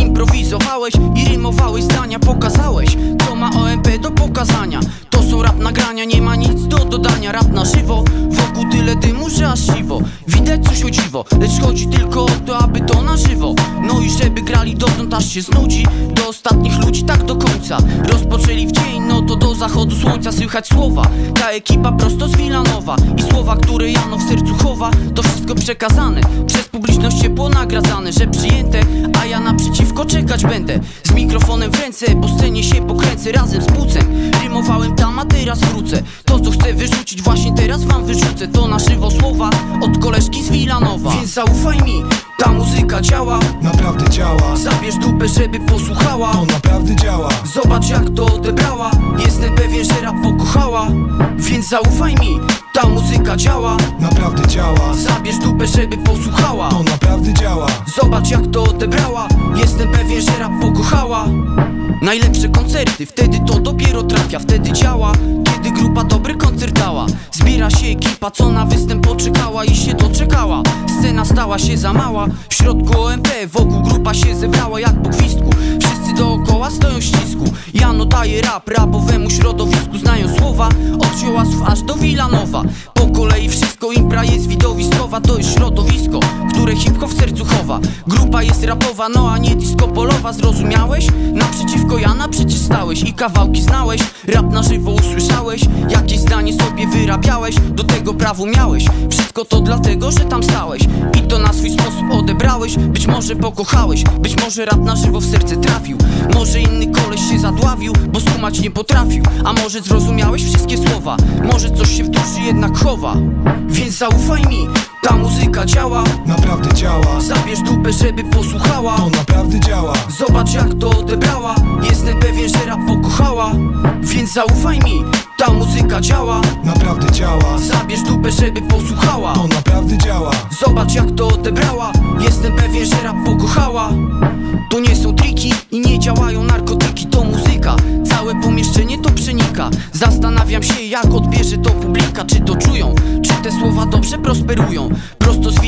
[SPEAKER 10] Improwizowałeś i rymowałeś zdania Pokazałeś, co ma OMP do pokazania są rap nagrania, nie ma nic do dodania. Rap na żywo, wokół tyle dymu, że aż siwo. Widać coś o dziwo, lecz chodzi tylko o to, aby to na żywo. No i żeby grali dotąd aż się znudzi. Do ostatnich ludzi tak do końca. Rozpoczęli w dzień, no to do zachodu słońca słychać słowa. Ta ekipa prosto z Wilanowa I słowa, które Jano w sercu chowa To wszystko przekazane, przez publiczność ciepło nagradzane Że przyjęte, a ja naprzeciwko czekać będę. Z mikrofonem w ręce, po scenie się pokręcę razem z płucem. Rymowałem tam, a teraz wrócę. To co chcę wyrzucić właśnie teraz wam wyrzucę. To na żywo słowa od koleżki z Wilanowa. Więc zaufaj mi, ta muzyka działa.
[SPEAKER 9] Naprawdę działa.
[SPEAKER 10] Zabierz dupę, żeby posłuchała.
[SPEAKER 9] To naprawdę działa.
[SPEAKER 10] Zobacz jak to odebrała. Jestem pewien, że rap pokochała. Więc zaufaj mi, ta muzyka działa.
[SPEAKER 9] Naprawdę działa.
[SPEAKER 10] Zabierz dupę, żeby posłuchała.
[SPEAKER 9] To naprawdę działa.
[SPEAKER 10] Zobacz jak to odebrała. Jestem pewien, że rap pokochała Najlepsze koncerty, wtedy to dopiero trafia. Wtedy działa, kiedy grupa dobry koncert dała. Zbiera się ekipa, co na występ poczekała I się doczekała. Scena stała się za mała. W środku OMP, wokół grupa się zebrała jak po gwizdku dookoła stoją ścisku. Jano daje rap rapowemu środowisku Znają słowa, od ziołasów aż do Wilanowa. Po kolei wszystko impra jest widowiskowa To jest środowisko, które hip-hop w sercu chowa. Grupa jest rapowa, no a nie disco polowa Zrozumiałeś? Naprzeciwko Jana przecież stałeś I kawałki znałeś, rap na żywo usłyszałeś Jakieś zdanie sobie wyrabiałeś, do tego prawo miałeś. Wszystko to dlatego, że tam stałeś I to na swój sposób odebrałeś. Być może pokochałeś, być może rap na żywo w serce trafił Może inny koleś się zadławił, bo skumać nie potrafił. A może zrozumiałeś wszystkie słowa? Może coś się w duszy jednak chowa? Więc zaufaj mi, ta muzyka działa.
[SPEAKER 9] Naprawdę działa.
[SPEAKER 10] Zabierz dupę, żeby posłuchała.
[SPEAKER 9] To naprawdę działa.
[SPEAKER 10] Zobacz jak to odebrała. Jestem pewien, że rap pokochała. Więc zaufaj mi, ta muzyka działa.
[SPEAKER 9] Naprawdę działa.
[SPEAKER 10] Zabierz dupę, żeby posłuchała.
[SPEAKER 9] To naprawdę działa.
[SPEAKER 10] Zobacz jak to odebrała. Jestem pewien, że rap pokochała. To nie są triki i nie działają narkotyki. To muzyka, całe pomieszczenie to przenika. Zastanawiam się jak odbierze to publika. Czy to czują, czy te słowa dobrze prosperują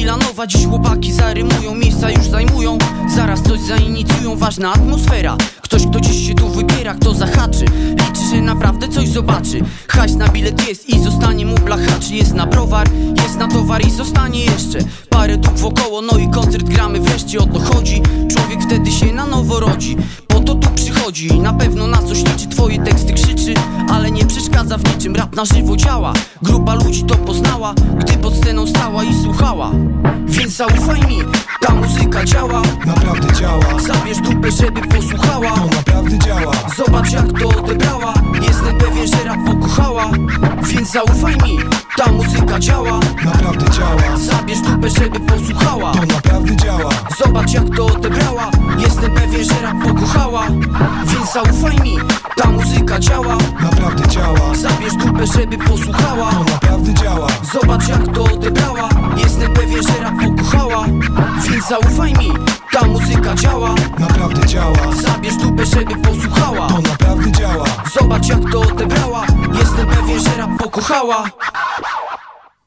[SPEAKER 10] Wilanowa dziś chłopaki zarymują Miejsca już zajmują, zaraz coś zainicjują Ważna atmosfera, ktoś kto dziś się tu wybiera Kto zahaczy, liczy, że naprawdę coś zobaczy. Hajs na bilet jest i zostanie mu blachaczy Jest na browar, jest na towar i zostanie jeszcze. Parę dróg wokoło, no i koncert gramy. Wreszcie o to chodzi. Człowiek wtedy się na nowo rodzi. Po to tu przychodzi. Na pewno na coś liczy. Twoje teksty krzyczy, przeszkadza w niczym Rap na żywo działa, grupa ludzi to poznała Gdy pod sceną stała i słuchała. Więc zaufaj mi, ta muzyka działa.
[SPEAKER 9] Naprawdę działa.
[SPEAKER 10] Zabierz dupę, żeby posłuchała.
[SPEAKER 9] To naprawdę działa.
[SPEAKER 10] Zobacz jak to odebrała. Jestem pewien, że rap Więc zaufaj mi, ta muzyka działa.
[SPEAKER 9] Naprawdę działa.
[SPEAKER 10] Zabierz dupę, żeby posłuchała.
[SPEAKER 9] To naprawdę działa.
[SPEAKER 10] Zobacz jak to odebrała. Jestem pewien, że rap pokochała. Więc zaufaj mi, ta muzyka działa.
[SPEAKER 9] Naprawdę działa.
[SPEAKER 10] Zabierz dupę, żeby posłuchała.
[SPEAKER 9] To naprawdę działa.
[SPEAKER 10] Zobacz jak to odebrała. Jestem pewien, że rap pokochała. Więc zaufaj mi, ta muzyka działa.
[SPEAKER 9] Naprawdę działa.
[SPEAKER 10] Zabierz dupę, żeby posłuchała.
[SPEAKER 9] To naprawdę działa.
[SPEAKER 10] Zobacz jak to odebrała. Jestem pewien, że rap pokochała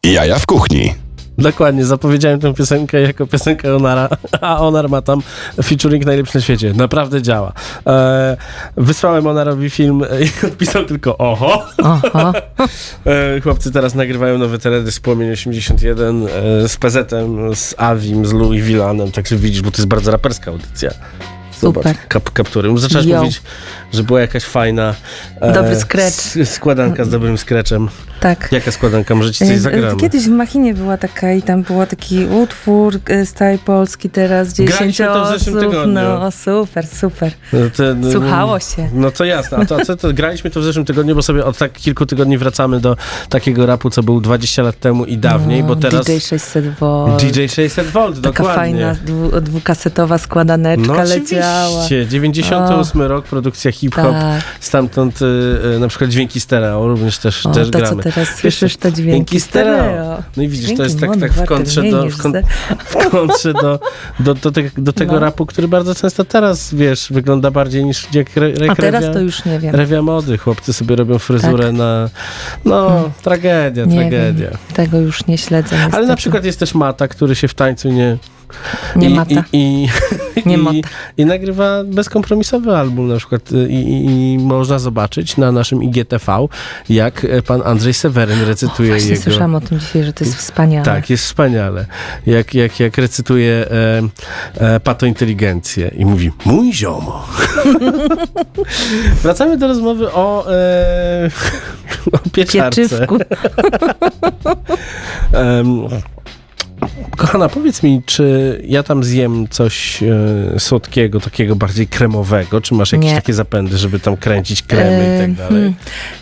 [SPEAKER 1] Jaja w kuchni.
[SPEAKER 2] Dokładnie, zapowiedziałem tę piosenkę jako piosenkę Onara, a Onar ma tam featuring najlepszy na świecie. Naprawdę działa. E, wysłałem Onarowi film i odpisał tylko oho.
[SPEAKER 3] Oho.
[SPEAKER 2] E, chłopcy teraz nagrywają nowe teledysk Płomień 81 e, z PZ-em, z Avim, z Louis Villanem, także widzisz, bo to jest bardzo raperska audycja. Zobacz,
[SPEAKER 3] Super.
[SPEAKER 2] kap, kaptury. Zaczęłaś
[SPEAKER 3] Yo.
[SPEAKER 2] mówić, że była jakaś fajna e,
[SPEAKER 3] Dobry scratch.
[SPEAKER 2] s- składanka z dobrym scratchem.
[SPEAKER 3] Tak.
[SPEAKER 2] Jaka składanka? Może ci coś
[SPEAKER 3] E,
[SPEAKER 2] zagramy?
[SPEAKER 3] Kiedyś w Machinie była taka i tam był taki utwór e, Style Polski, teraz 10
[SPEAKER 2] Graliśmy to w zeszłym
[SPEAKER 3] osób.
[SPEAKER 2] tygodniu.
[SPEAKER 3] No super, super.
[SPEAKER 2] No to- no,
[SPEAKER 3] Słuchało się.
[SPEAKER 2] No to jasne. A to, a co to graliśmy to w zeszłym tygodniu, bo sobie od tak kilku tygodni wracamy do takiego rapu, co był 20 lat temu i dawniej, bo teraz
[SPEAKER 3] DJ 600 V.
[SPEAKER 2] DJ 600 V,
[SPEAKER 3] Taka
[SPEAKER 2] dokładnie.
[SPEAKER 3] fajna dwu, dwukasetowa składaneczka
[SPEAKER 2] No oczywiście,
[SPEAKER 3] Cała.
[SPEAKER 2] 98 rok, produkcja hip-hop.
[SPEAKER 3] Tak.
[SPEAKER 2] Stamtąd y, y, na przykład dźwięki stereo również też,
[SPEAKER 3] O,
[SPEAKER 2] też
[SPEAKER 3] to, co
[SPEAKER 2] gramy.
[SPEAKER 3] teraz słyszysz, to dźwięki stereo.
[SPEAKER 2] No i widzisz, to
[SPEAKER 3] Dźwięki
[SPEAKER 2] jest tak, tak w kontrze, do, w, kon, w kontrze do, do, do, te, do tego
[SPEAKER 3] No.
[SPEAKER 2] rapu, który bardzo często teraz, wiesz, wygląda bardziej niż jak re,
[SPEAKER 3] A
[SPEAKER 2] jak
[SPEAKER 3] teraz
[SPEAKER 2] rewia,
[SPEAKER 3] to już nie wiem.
[SPEAKER 2] rewia mody. Chłopcy sobie robią fryzurę
[SPEAKER 3] Tak.
[SPEAKER 2] na... No, tragedia,
[SPEAKER 3] Nie
[SPEAKER 2] tragedia.
[SPEAKER 3] wiem. Tego już nie śledzę.
[SPEAKER 2] Ale na
[SPEAKER 3] niestety.
[SPEAKER 2] przykład jest też Mata, który się w tańcu nie...
[SPEAKER 3] Nie
[SPEAKER 2] i,
[SPEAKER 3] mata.
[SPEAKER 2] I, i,
[SPEAKER 3] Nie
[SPEAKER 2] i. I nagrywa bezkompromisowy album na przykład i, i, można zobaczyć na naszym IGTV, jak pan Andrzej Seweryn recytuje
[SPEAKER 3] Właśnie
[SPEAKER 2] jego...
[SPEAKER 3] słyszałam o tym dzisiaj, że to jest wspaniałe.
[SPEAKER 2] Tak, jest wspaniale. Jak, jak, jak recytuje e, e, patointeligencję i mówi, mój ziomo. Wracamy do rozmowy o, e, o pieczarce.
[SPEAKER 3] Pieczywku.
[SPEAKER 2] Em, Kochana, powiedz mi, czy ja tam zjem coś e, słodkiego, takiego bardziej kremowego? Czy masz jakieś
[SPEAKER 3] Nie.
[SPEAKER 2] takie zapędy, żeby tam kręcić kremy i
[SPEAKER 3] E,
[SPEAKER 2] tak dalej?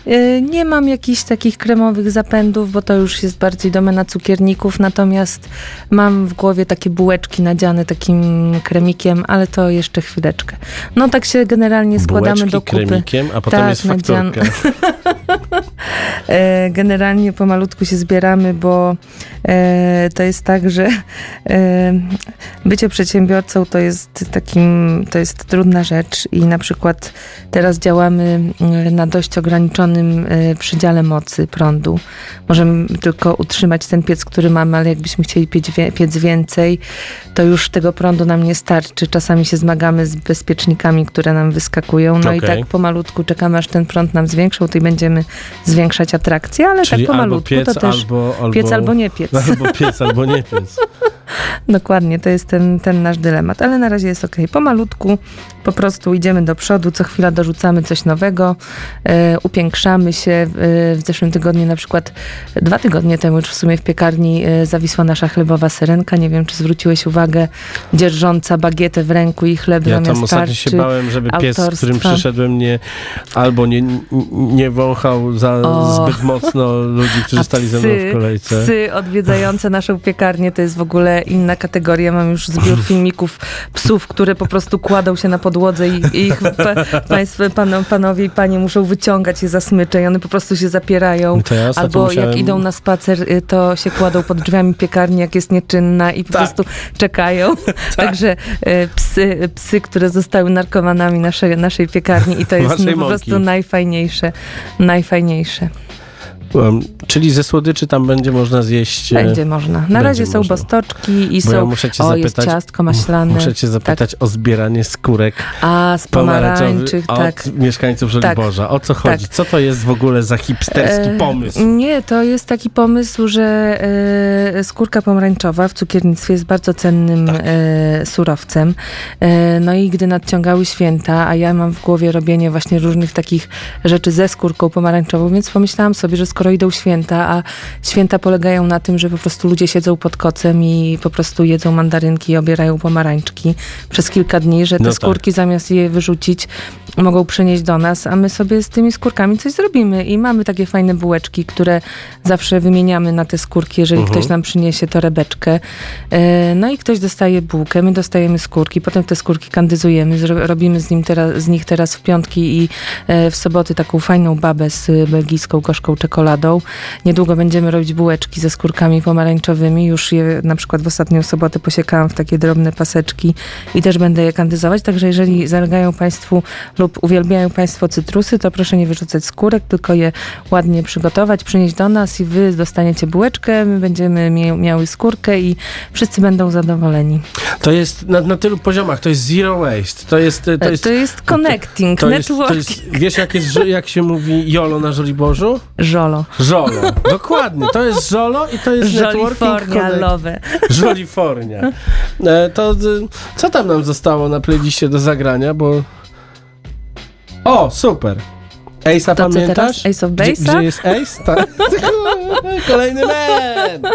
[SPEAKER 3] hmm. E, Nie mam jakichś takich kremowych zapędów, bo to już jest bardziej domena cukierników, natomiast mam w głowie takie bułeczki nadziane takim kremikiem, ale to jeszcze chwileczkę. No tak się generalnie składamy
[SPEAKER 2] Bułeczki
[SPEAKER 3] do kupy.
[SPEAKER 2] kremikiem, a potem
[SPEAKER 3] Tak,
[SPEAKER 2] jest fakturka.
[SPEAKER 3] E, Generalnie pomalutku się zbieramy, bo e, to jest tak, że e, bycie przedsiębiorcą to jest takim, to jest trudna rzecz i na przykład teraz działamy e, na dość ograniczonym e, przydziale mocy prądu. Możemy tylko utrzymać ten piec, który mamy, ale jakbyśmy chcieli piec, więcej, to już tego prądu nam nie starczy. Czasami się zmagamy z bezpiecznikami, które nam wyskakują. No i
[SPEAKER 2] Okej.
[SPEAKER 3] tak pomalutku czekamy, aż ten prąd nam zwiększą, to i będziemy zwiększać atrakcję, ale
[SPEAKER 2] Czyli
[SPEAKER 3] tak pomalutku
[SPEAKER 2] piec,
[SPEAKER 3] to też
[SPEAKER 2] albo, albo...
[SPEAKER 3] piec albo nie piec.
[SPEAKER 2] Albo piec, albo nie piec.
[SPEAKER 3] Dokładnie, to jest ten, ten nasz dylemat, ale na razie jest ok. Pomalutku po prostu idziemy do przodu, co chwila dorzucamy coś nowego, e, upiększamy się. E, w zeszłym tygodniu, na przykład dwa tygodnie temu już w sumie w piekarni e, zawisła nasza chlebowa syrenka. Nie wiem, czy zwróciłeś uwagę, dzierżąca bagietę w ręku i chleb
[SPEAKER 2] Ja
[SPEAKER 3] zamiast
[SPEAKER 2] tam ostatnio się bałem, żeby pies, z którym
[SPEAKER 3] autorstwa.
[SPEAKER 2] przyszedłem, nie, albo nie, nie wąchał za
[SPEAKER 3] O.
[SPEAKER 2] zbyt mocno ludzi, którzy
[SPEAKER 3] A
[SPEAKER 2] stali ze mną w kolejce.
[SPEAKER 3] Psy odwiedzające naszą piekarnię to jest w ogóle inna kategoria. Mam już zbiór filmików psów, które po prostu kładą się na podłodze i, i ich pa, pan, panowie i panie muszą wyciągać je za smycze i one po prostu się zapierają.
[SPEAKER 2] To ja
[SPEAKER 3] Albo
[SPEAKER 2] musiałem-
[SPEAKER 3] jak idą na spacer, y, to się kładą pod drzwiami piekarni, jak jest nieczynna i po
[SPEAKER 2] Tak.
[SPEAKER 3] prostu czekają. Także y, psy, psy, które zostały narkomanami naszej, naszej piekarni i to jest no, po prostu najfajniejsze. Najfajniejsze.
[SPEAKER 2] Um, czyli ze słodyczy tam będzie można zjeść... e,
[SPEAKER 3] Będzie można. Na razie są
[SPEAKER 2] można.
[SPEAKER 3] bostoczki i
[SPEAKER 2] Bo
[SPEAKER 3] są.
[SPEAKER 2] ja muszę cię
[SPEAKER 3] o,
[SPEAKER 2] zapytać,
[SPEAKER 3] jest ciastko maślane.
[SPEAKER 2] Muszę cię zapytać o zbieranie skórek
[SPEAKER 3] A, z pomarańczych, tak.
[SPEAKER 2] od mieszkańców Żoliborza. O co chodzi? Co to jest w ogóle za hipsterski
[SPEAKER 3] E,
[SPEAKER 2] pomysł?
[SPEAKER 3] Nie, to jest taki pomysł, że e, skórka pomarańczowa w cukiernictwie jest bardzo cennym
[SPEAKER 2] Tak.
[SPEAKER 3] e, surowcem. E, no i gdy nadciągały święta, a ja mam w głowie robienie właśnie różnych takich rzeczy ze skórką pomarańczową, więc pomyślałam sobie, że skoro idą święta, a święta polegają na tym, że po prostu ludzie siedzą pod kocem i po prostu jedzą mandarynki i obierają pomarańczki przez kilka dni, że te
[SPEAKER 2] No tak.
[SPEAKER 3] skórki zamiast je wyrzucić, mogą przynieść do nas, a my sobie z tymi skórkami coś zrobimy. I mamy takie fajne bułeczki, które zawsze wymieniamy na te skórki, jeżeli
[SPEAKER 2] Mhm.
[SPEAKER 3] ktoś nam przyniesie torebeczkę. E, No i ktoś dostaje bułkę, my dostajemy skórki, potem te skórki kandyzujemy, robimy z, nim teraz, z nich teraz w piątki i e, w soboty taką fajną babę z belgijską gorzką czekoladą. Niedługo będziemy robić bułeczki ze skórkami pomarańczowymi. Już je na przykład w ostatnią sobotę posiekałam w takie drobne paseczki i też będę je kandyzować. Także jeżeli zalegają Państwu lub uwielbiają Państwo cytrusy, to proszę nie wyrzucać skórek, tylko je ładnie przygotować, przynieść do nas i Wy dostaniecie bułeczkę, my będziemy miały skórkę i wszyscy będą zadowoleni.
[SPEAKER 2] To jest na, na tylu poziomach, to jest zero waste, to jest... To
[SPEAKER 3] To
[SPEAKER 2] jest,
[SPEAKER 3] jest, connecting,
[SPEAKER 2] to jest, to
[SPEAKER 3] networking.
[SPEAKER 2] jest, wiesz jak, jest, jak się mówi jolo na Żoliborzu?
[SPEAKER 3] Żolo.
[SPEAKER 2] Żolo, dokładnie, to jest żolo i to jest connect.
[SPEAKER 3] love.
[SPEAKER 2] Żolifornia. E, to y, co tam nam zostało na playliście do zagrania, bo... O, super. Ace'a
[SPEAKER 3] To
[SPEAKER 2] pamiętasz?
[SPEAKER 3] Ace of
[SPEAKER 2] Gdzie,
[SPEAKER 3] Base'a?
[SPEAKER 2] gdzie jest Ace? Tak. Kolejny man!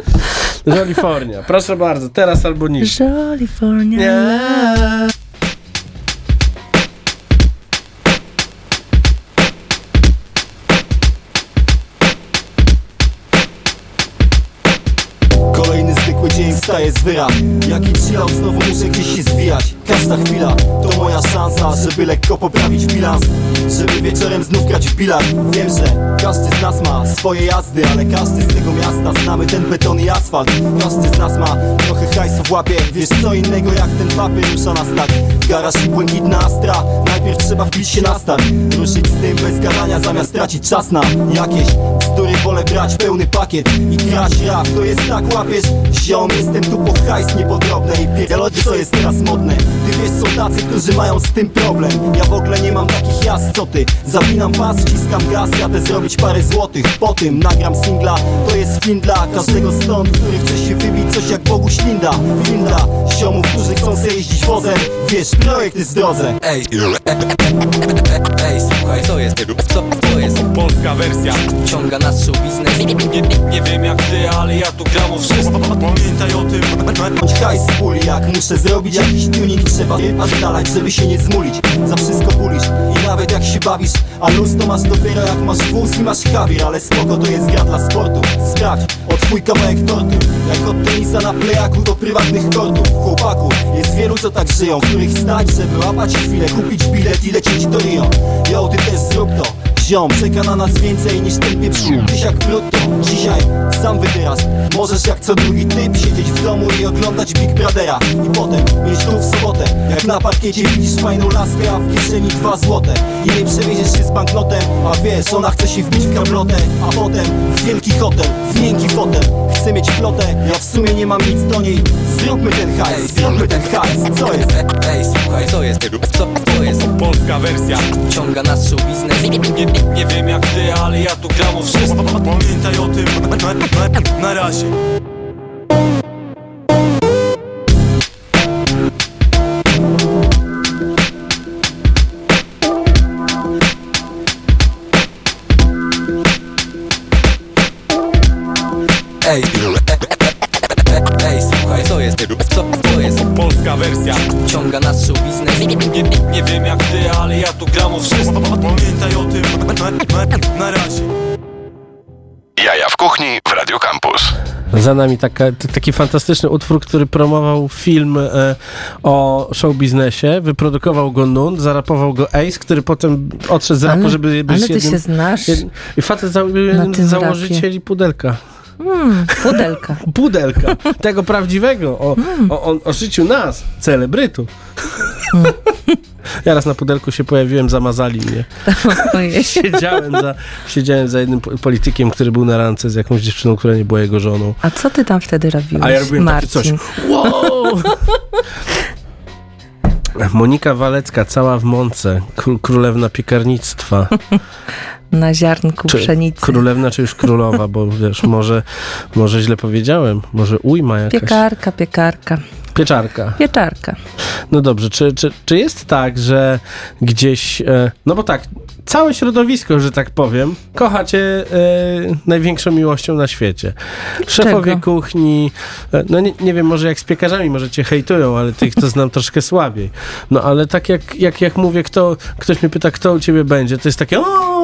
[SPEAKER 2] Żolifornia. Proszę bardzo, teraz albo nigdy.
[SPEAKER 3] Żolifornia
[SPEAKER 2] Nie.
[SPEAKER 3] Love.
[SPEAKER 9] Kolejny zwykły dzień wstaje z wyra Jaki chillał, znowu muszę gdzieś się zwijać
[SPEAKER 11] Każda chwila to moja szansa, żeby lekko poprawić bilans. Żeby wieczorem znów grać w bilar Wiem, że każdy z nas ma swoje jazdy Ale każdy z tego miasta znamy ten beton i asfalt. Każdy z nas ma trochę hajsu w łapie. Wiesz co innego jak ten papier rusza nas tak garaż i błękitna astra. Najpierw trzeba wbić się na start. Ruszyć z tym bez gadania zamiast tracić czas na jakieś bzdury Wolę brać pełny pakiet i grać rap. To jest tak łapiesz. Ziom, jestem tu po hajs niepodrobne I pierdolę co jest teraz modne Ty wiesz są tacy, którzy mają z tym problem. Ja w ogóle nie mam takich jazd co ty. Zawinam pas, wciskam gaz Jadę zrobić parę złotych. Po tym nagram singla. To jest film dla każdego stąd Który chce się wybić coś jak Bogu ślinda. Winda Ziomów, którzy chcą se jeździć wozem. Wiesz, projekt jest w drodze.
[SPEAKER 10] Ej, ej, słuchaj, co jest, co, co jest?
[SPEAKER 12] Polska wersja.
[SPEAKER 10] Ciąga nas show biznes.
[SPEAKER 12] Nie, nie, nie wiem jak ty, ale ja tu gram o wszystko. Pamiętaj o tym.
[SPEAKER 11] Bądź hajs z puli, jak muszę zrobić jakiś tuning Trzeba nazdalać, żeby się nie zmulić. Za wszystko bulisz i nawet jak się bawisz A luz to masz dopiero jak masz wóz i masz hawir Ale spoko to jest gra dla sportu. Sprawdź, od twój kawałek tortu Jak od tenisa na plejaku do prywatnych kortów Chłopaku, jest wielu co tak żyją. Których stać, żeby łapać chwilę Kupić bilet i lecieć do Rio Jo, ty też zrób to Ziom, czeka na nas więcej niż ten pieprz Tysiak brutto, dzisiaj sam wybierasz. Możesz jak co drugi typ siedzieć w domu i oglądać Big Brothera. I potem mieć tu w sobotę. Jak na parkiecie widzisz fajną laskę, a w kieszeni dwa złote. I nie przewieziesz się z banknotem, a wiesz, ona chce się wbić w gablotę A potem w wielki hotel, w miękki fotel. Chce mieć flotę, ja w sumie nie mam nic do niej. Zróbmy ten hajs, zróbmy ten hajs, co jest?
[SPEAKER 10] Ej, słuchaj, co jest, co, co jest?
[SPEAKER 12] Polska wersja.
[SPEAKER 10] Ciąga nas show biznes
[SPEAKER 12] nie, wiem jak ty, ale ja tu gram wszystko. Pamiętaj o tym, na, na, na razie.
[SPEAKER 10] Ej, ej, słuchaj, co jest, co, co jest
[SPEAKER 12] Polska wersja
[SPEAKER 10] Ciąga nas show biznes
[SPEAKER 12] nie, nie, nie wiem jak ty, ale ja tu gram o wszystko Pamiętaj o tym, na, na, na razie
[SPEAKER 1] Jaja w kuchni w Radio Campus.
[SPEAKER 2] Za nami taka, taki fantastyczny utwór, który promował film e, o show biznesie. Wyprodukował go Nun, zarapował go Ace, który potem odszedł z rapu,
[SPEAKER 3] Ale-
[SPEAKER 2] żeby być
[SPEAKER 3] ale ty
[SPEAKER 2] jednym,
[SPEAKER 3] się znasz
[SPEAKER 2] jed- I facet za,
[SPEAKER 3] tym
[SPEAKER 2] założycieli pudelka.
[SPEAKER 3] Hmm, pudelka.
[SPEAKER 2] Pudelka. Tego prawdziwego. O,
[SPEAKER 3] Hmm.
[SPEAKER 2] o, o, o życiu nas, celebrytów.
[SPEAKER 3] Hmm.
[SPEAKER 2] Ja raz na pudelku się pojawiłem, zamazali mnie. Siedziałem za, siedziałem za jednym po- politykiem, który był na randce z jakąś dziewczyną, która nie była jego żoną.
[SPEAKER 3] A co ty tam wtedy robiłeś,
[SPEAKER 2] A ja robiłem
[SPEAKER 3] Marcin?
[SPEAKER 2] takie coś. Wow! Monika Walecka, cała w mące, kró- królewna piekarnictwa.
[SPEAKER 3] Na ziarnku
[SPEAKER 2] Czy
[SPEAKER 3] pszenicy.
[SPEAKER 2] królewna, czy już królowa, bo wiesz, może, może źle powiedziałem, może ujma jakaś.
[SPEAKER 3] Piekarka, piekarka.
[SPEAKER 2] Pieczarka.
[SPEAKER 3] Pieczarka.
[SPEAKER 2] No dobrze, czy, czy, czy jest tak, że gdzieś, e, no bo tak, całe środowisko, że tak powiem, kocha cię e, największą miłością na świecie. Szefowie
[SPEAKER 3] Czego?
[SPEAKER 2] kuchni, e, no nie, nie wiem, może jak z piekarzami, może cię hejtują, ale tych to znam troszkę słabiej. No ale tak jak, jak, jak mówię, kto, ktoś mnie pyta, kto u ciebie będzie, to jest takie o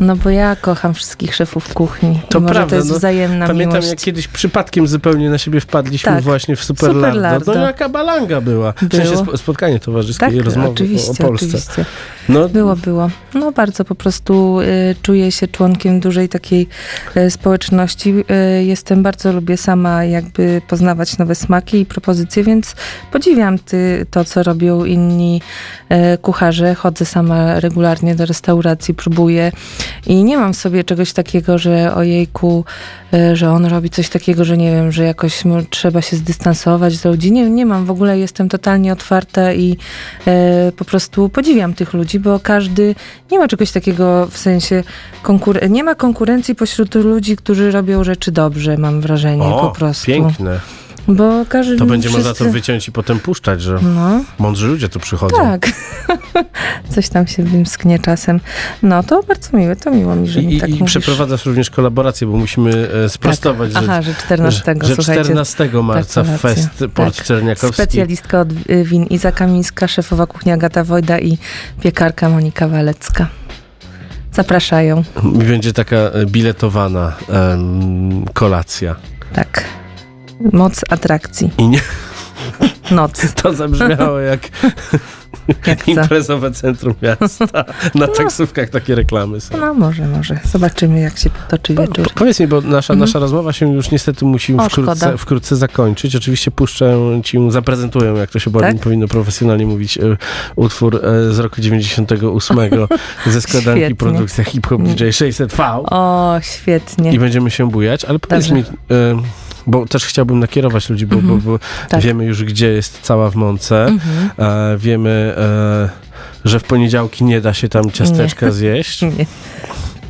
[SPEAKER 3] No bo ja kocham wszystkich szefów kuchni.
[SPEAKER 2] To
[SPEAKER 3] I może
[SPEAKER 2] prawda,
[SPEAKER 3] to jest
[SPEAKER 2] no,
[SPEAKER 3] wzajemna
[SPEAKER 2] Pamiętam,
[SPEAKER 3] miłość.
[SPEAKER 2] jak kiedyś przypadkiem zupełnie na siebie wpadliśmy
[SPEAKER 3] Tak.
[SPEAKER 2] właśnie w Superlardo.
[SPEAKER 3] Superlardo.
[SPEAKER 2] No jaka balanga była. W sensie
[SPEAKER 3] Było.
[SPEAKER 2] spo- spotkanie towarzyskie
[SPEAKER 3] Tak,
[SPEAKER 2] i rozmowy
[SPEAKER 3] oczywiście,
[SPEAKER 2] o, Polsce.
[SPEAKER 3] oczywiście.
[SPEAKER 2] No,
[SPEAKER 3] Było, było. No bardzo po prostu y, czuję się członkiem dużej takiej y, społeczności. Y, jestem, bardzo lubię sama jakby poznawać nowe smaki i propozycje, więc podziwiam ty, to, co robią inni y, kucharze. Chodzę sama regularnie do restauracji, próbuję i nie mam w sobie czegoś takiego, że ojejku, y, że on robi coś takiego, że nie wiem, że jakoś trzeba się zdystansować ludzi. Nie, nie mam w ogóle, jestem totalnie otwarta i e, po prostu podziwiam tych ludzi, bo każdy, nie ma czegoś takiego w sensie, konkur- nie ma konkurencji pośród ludzi, którzy robią rzeczy dobrze, mam wrażenie
[SPEAKER 2] o,
[SPEAKER 3] po prostu.
[SPEAKER 2] piękne.
[SPEAKER 3] Bo każdy
[SPEAKER 2] To będzie
[SPEAKER 3] wszyscy...
[SPEAKER 2] można to wyciąć i potem puszczać, że
[SPEAKER 3] No,
[SPEAKER 2] mądrzy ludzie tu przychodzą.
[SPEAKER 3] tak. Coś tam się wymsknie czasem. No, to bardzo miłe, to miło mi, że mi
[SPEAKER 2] I,
[SPEAKER 3] tak
[SPEAKER 2] i,
[SPEAKER 3] mówisz.
[SPEAKER 2] przeprowadzasz również kolaborację, bo musimy e, sprostować,
[SPEAKER 3] Tak. Aha, że 14,
[SPEAKER 2] że, że
[SPEAKER 3] słuchajcie.
[SPEAKER 2] 14 marca
[SPEAKER 3] Tak,
[SPEAKER 2] Fest. Port
[SPEAKER 3] Tak.
[SPEAKER 2] Czerniakowski.
[SPEAKER 3] Specjalistka od win Iza Kamińska, szefowa kuchni Agata Wojda i piekarka Monika Walecka. Zapraszają.
[SPEAKER 2] Będzie taka e, biletowana em, kolacja.
[SPEAKER 3] Tak. Moc atrakcji.
[SPEAKER 2] I nie,
[SPEAKER 3] noc.
[SPEAKER 2] To zabrzmiało jak,
[SPEAKER 3] Jak
[SPEAKER 2] imprezowe centrum miasta. Na taksówkach takie reklamy są.
[SPEAKER 3] No może, może. Zobaczymy, jak się potoczy wieczór.
[SPEAKER 2] Po- Powiedz mi, bo nasza, nasza rozmowa się już niestety musi
[SPEAKER 3] Mhm. O,
[SPEAKER 2] wkrótce,
[SPEAKER 3] szkoda.
[SPEAKER 2] wkrótce zakończyć. Oczywiście puszczę ci, zaprezentuję, jak to się
[SPEAKER 3] Tak?
[SPEAKER 2] powinno profesjonalnie mówić, e, utwór e, z roku 98 ze składanki
[SPEAKER 3] Świetnie.
[SPEAKER 2] produkcja Hip Hop DJ 600V.
[SPEAKER 3] O, świetnie.
[SPEAKER 2] I będziemy się bujać, ale powiedz
[SPEAKER 3] Dobrze.
[SPEAKER 2] mi, e, bo też chciałbym nakierować ludzi, bo,
[SPEAKER 3] Mhm.
[SPEAKER 2] bo, bo
[SPEAKER 3] Tak.
[SPEAKER 2] wiemy już, gdzie jest cała w Mące.
[SPEAKER 3] Mhm.
[SPEAKER 2] E, wiemy, e, że w poniedziałki nie da się tam ciasteczka
[SPEAKER 3] Nie.
[SPEAKER 2] zjeść.
[SPEAKER 3] Nie.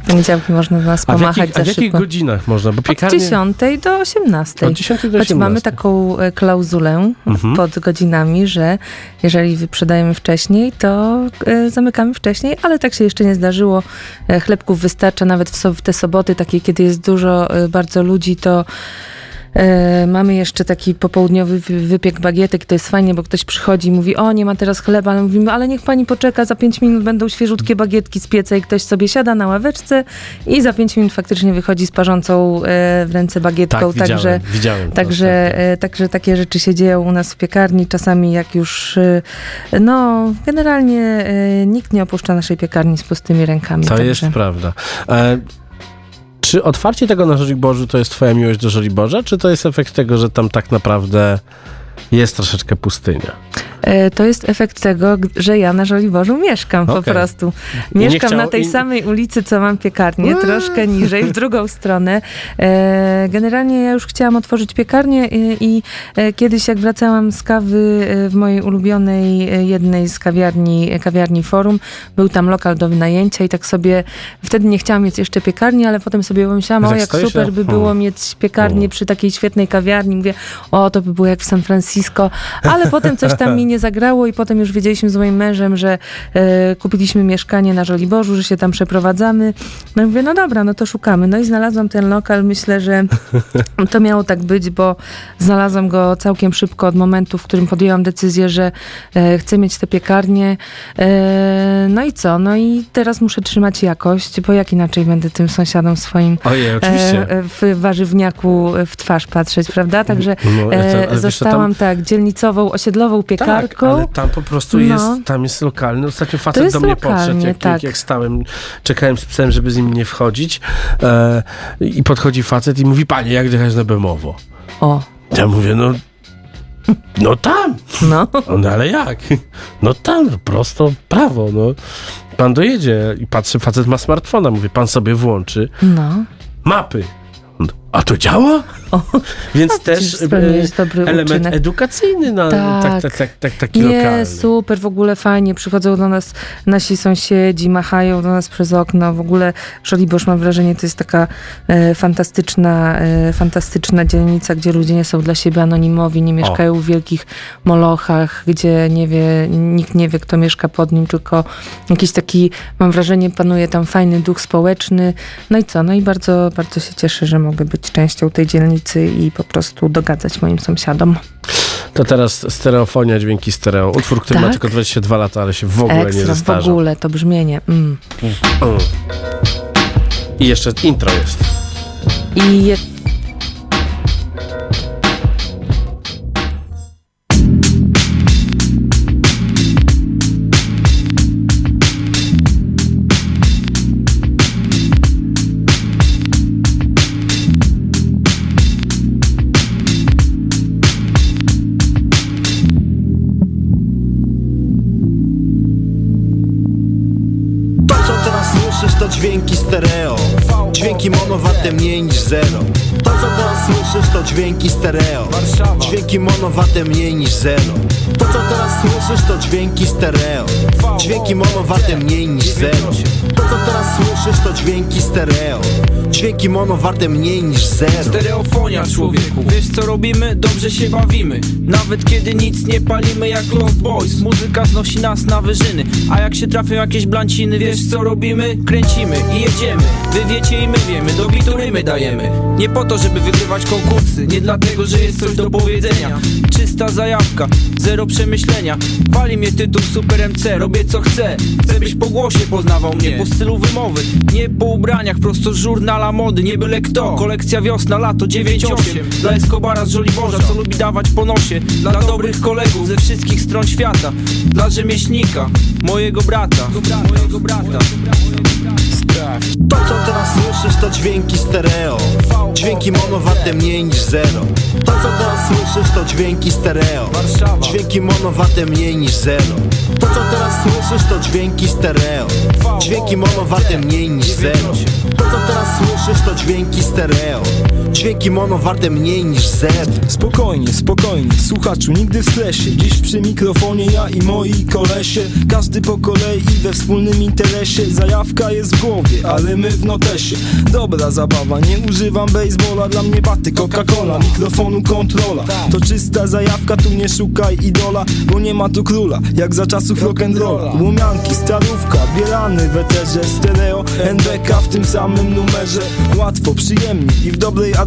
[SPEAKER 3] W poniedziałki można nas
[SPEAKER 2] A
[SPEAKER 3] pomachać
[SPEAKER 2] jakich, a w jakich
[SPEAKER 3] szybko.
[SPEAKER 2] godzinach można? Bo
[SPEAKER 3] Od
[SPEAKER 2] piekarnie...
[SPEAKER 3] 10 do 18.
[SPEAKER 2] Od 10 do
[SPEAKER 3] Choć
[SPEAKER 2] 18.
[SPEAKER 3] mamy taką e, klauzulę
[SPEAKER 2] Mhm.
[SPEAKER 3] pod godzinami, że jeżeli wyprzedajemy wcześniej, to e, zamykamy wcześniej, ale tak się jeszcze nie zdarzyło. E, chlebków wystarcza nawet w, so, w te soboty, takie kiedy jest dużo bardzo ludzi, to E, mamy jeszcze taki popołudniowy wy- wypiek bagietek, to jest fajnie, bo ktoś przychodzi i mówi, o nie ma teraz chleba, ale mówimy, ale niech pani poczeka, za pięć minut będą świeżutkie bagietki z pieca i ktoś sobie siada na ławeczce i za pięć minut faktycznie wychodzi z parzącą e, w ręce bagietką,
[SPEAKER 2] Tak, widziałem,
[SPEAKER 3] także,
[SPEAKER 2] widziałem to
[SPEAKER 3] także, e, także takie rzeczy się dzieją u nas w piekarni, czasami jak już, no generalnie nikt nie opuszcza naszej piekarni z pustymi rękami.
[SPEAKER 2] To
[SPEAKER 3] także.
[SPEAKER 2] jest prawda. Czy otwarcie tego na Żoliborzu to jest twoja miłość do Żoliborza, czy to jest efekt tego, że tam tak naprawdę jest troszeczkę pustynia?
[SPEAKER 3] E, To jest efekt tego, że ja na Żoliborzu mieszkam po
[SPEAKER 2] Okej.
[SPEAKER 3] prostu.
[SPEAKER 2] I
[SPEAKER 3] Mieszkam na tej
[SPEAKER 2] i-
[SPEAKER 3] samej ulicy, co mam piekarnię, troszkę niżej, w drugą stronę. E, Generalnie ja już chciałam otworzyć piekarnię i, i e, kiedyś jak wracałam z kawy e, w mojej ulubionej e, jednej z kawiarni, e, kawiarni Forum, był tam lokal do wynajęcia i tak sobie, wtedy nie chciałam mieć jeszcze piekarni, ale potem sobie pomyślałam,
[SPEAKER 2] Tak
[SPEAKER 3] o jak
[SPEAKER 2] stoisz,
[SPEAKER 3] super
[SPEAKER 2] a-
[SPEAKER 3] by było
[SPEAKER 2] o.
[SPEAKER 3] mieć piekarnię przy takiej świetnej kawiarni. Mówię, o to by było jak w San Francisco, ale potem coś tam mi nie zagrało i potem już wiedzieliśmy z moim mężem, że e, kupiliśmy mieszkanie na Żoliborzu, że się tam przeprowadzamy. No i mówię, no dobra, no to szukamy. No i znalazłam ten lokal, myślę, że to miało tak być, bo znalazłam go całkiem szybko od momentu, w którym podjęłam decyzję, że e, chcę mieć tę piekarnię. E, no i co? No i teraz muszę trzymać jakość, bo jak inaczej będę tym sąsiadom swoim
[SPEAKER 2] Ojej, oczywiście.
[SPEAKER 3] e, w warzywniaku w twarz patrzeć, prawda? Także
[SPEAKER 2] No, to-
[SPEAKER 3] e,
[SPEAKER 2] wiesz
[SPEAKER 3] zostałam
[SPEAKER 2] tam-
[SPEAKER 3] tak dzielnicową, osiedlową piekarką.
[SPEAKER 2] Tak, ale tam po prostu
[SPEAKER 3] No.
[SPEAKER 2] jest, tam jest lokalny. Ostatnio facet do mnie
[SPEAKER 3] lokalnie,
[SPEAKER 2] podszedł, jak,
[SPEAKER 3] tak.
[SPEAKER 2] jak, jak stałem, czekałem z psem, żeby z nim nie wchodzić e, i podchodzi facet i mówi, panie, jak jechać na Bemowo?
[SPEAKER 3] O,
[SPEAKER 2] Ja mówię, no no tam.
[SPEAKER 3] no.
[SPEAKER 2] No ale jak? No tam, prosto prawo, no. Pan dojedzie i patrzy, facet ma smartfona, mówię, pan sobie włączy
[SPEAKER 3] No.
[SPEAKER 2] mapy. A to działa?
[SPEAKER 3] O,
[SPEAKER 2] Więc
[SPEAKER 3] no,
[SPEAKER 2] też e,
[SPEAKER 3] jest dobry
[SPEAKER 2] element
[SPEAKER 3] uczynek.
[SPEAKER 2] edukacyjny na tak,
[SPEAKER 3] Tak.
[SPEAKER 2] tak, tak, tak, taki
[SPEAKER 3] Nie,
[SPEAKER 2] lokalny.
[SPEAKER 3] super, w ogóle fajnie. Przychodzą do nas nasi sąsiedzi, machają do nas przez okno. W ogóle Żoliborz, mam wrażenie, to jest taka e, fantastyczna, e, fantastyczna dzielnica, gdzie ludzie nie są dla siebie anonimowi, nie mieszkają w wielkich molochach, gdzie nie wie, nikt nie wie, kto mieszka pod nim, tylko jakiś taki, mam wrażenie, panuje tam fajny duch społeczny. No i co? No i bardzo, bardzo się cieszę, że mogę być częścią tej dzielnicy i po prostu dogadzać moim sąsiadom.
[SPEAKER 2] To teraz stereofonia, dźwięki stereo. Utwór, który ma
[SPEAKER 3] Tak.
[SPEAKER 2] tylko 22 lata, ale się w ogóle nie
[SPEAKER 3] Ekstra, w ogóle, to brzmienie. Mm.
[SPEAKER 2] Mm. I jeszcze intro jest.
[SPEAKER 3] I
[SPEAKER 11] to dźwięki stereo Dźwięki mono warte mniej niż zero. To co teraz słyszysz to dźwięki stereo. Dźwięki mono warte mniej niż zero. To co teraz słyszysz to dźwięki stereo. Dźwięki mono warte mniej niż zero.
[SPEAKER 10] Stereofonia człowieku. Wiesz co robimy? Dobrze się bawimy. Nawet kiedy nic nie palimy jak Lost Boys. Muzyka znosi nas na wyżyny. A jak się trafią jakieś blanciny Wiesz co robimy? Kręcimy i jedziemy. Wy wiecie i my wiemy Do bitu rymy dajemy. Nie po to, żeby wygrywać konkursy. Nie dlatego, że jest coś do powiedzenia Czysta zajawka, zero przemyślenia. Wali mnie tytuł Super MC, robię co chcę. Chcę byś po głosie poznawał mnie, po stylu wymowy. Nie po ubraniach, prosto żurnala mody Nie byle kto, kolekcja wiosna, lato 9-8 Dla Escobara z Żoliborza, co lubi dawać po nosie. Dla dobrych kolegów ze wszystkich stron świata. Dla rzemieślnika, mojego brata. Mojego brata.
[SPEAKER 13] To co teraz słyszysz to dźwięki stereo. Dźwięki mono warte mniej niż zero To co teraz słyszysz to dźwięki stereo. Dźwięki mono warte mniej niż zero To co teraz słyszysz to dźwięki stereo. Dźwięki mono warte mniej niż zero To co teraz słyszysz to dźwięki stereo Dźwięki mono warte mniej niż zero
[SPEAKER 14] Spokojnie, spokojnie, słuchaczu, nigdy w stresie. Dziś przy mikrofonie ja i moi kolesie. Każdy po kolei we wspólnym interesie. Zajawka jest w głowie, ale my w notesie. Dobra zabawa, nie używam baseballa. Dla mnie baty, Coca-Cola, mikrofonu kontrola. To czysta zajawka, tu nie szukaj idola Bo nie ma tu króla, jak za czasów rock'n'rolla Łomianki, starówka, bielany w eterze Stereo, NBK w tym samym numerze. Łatwo, przyjemnie i w dobrej atmosferze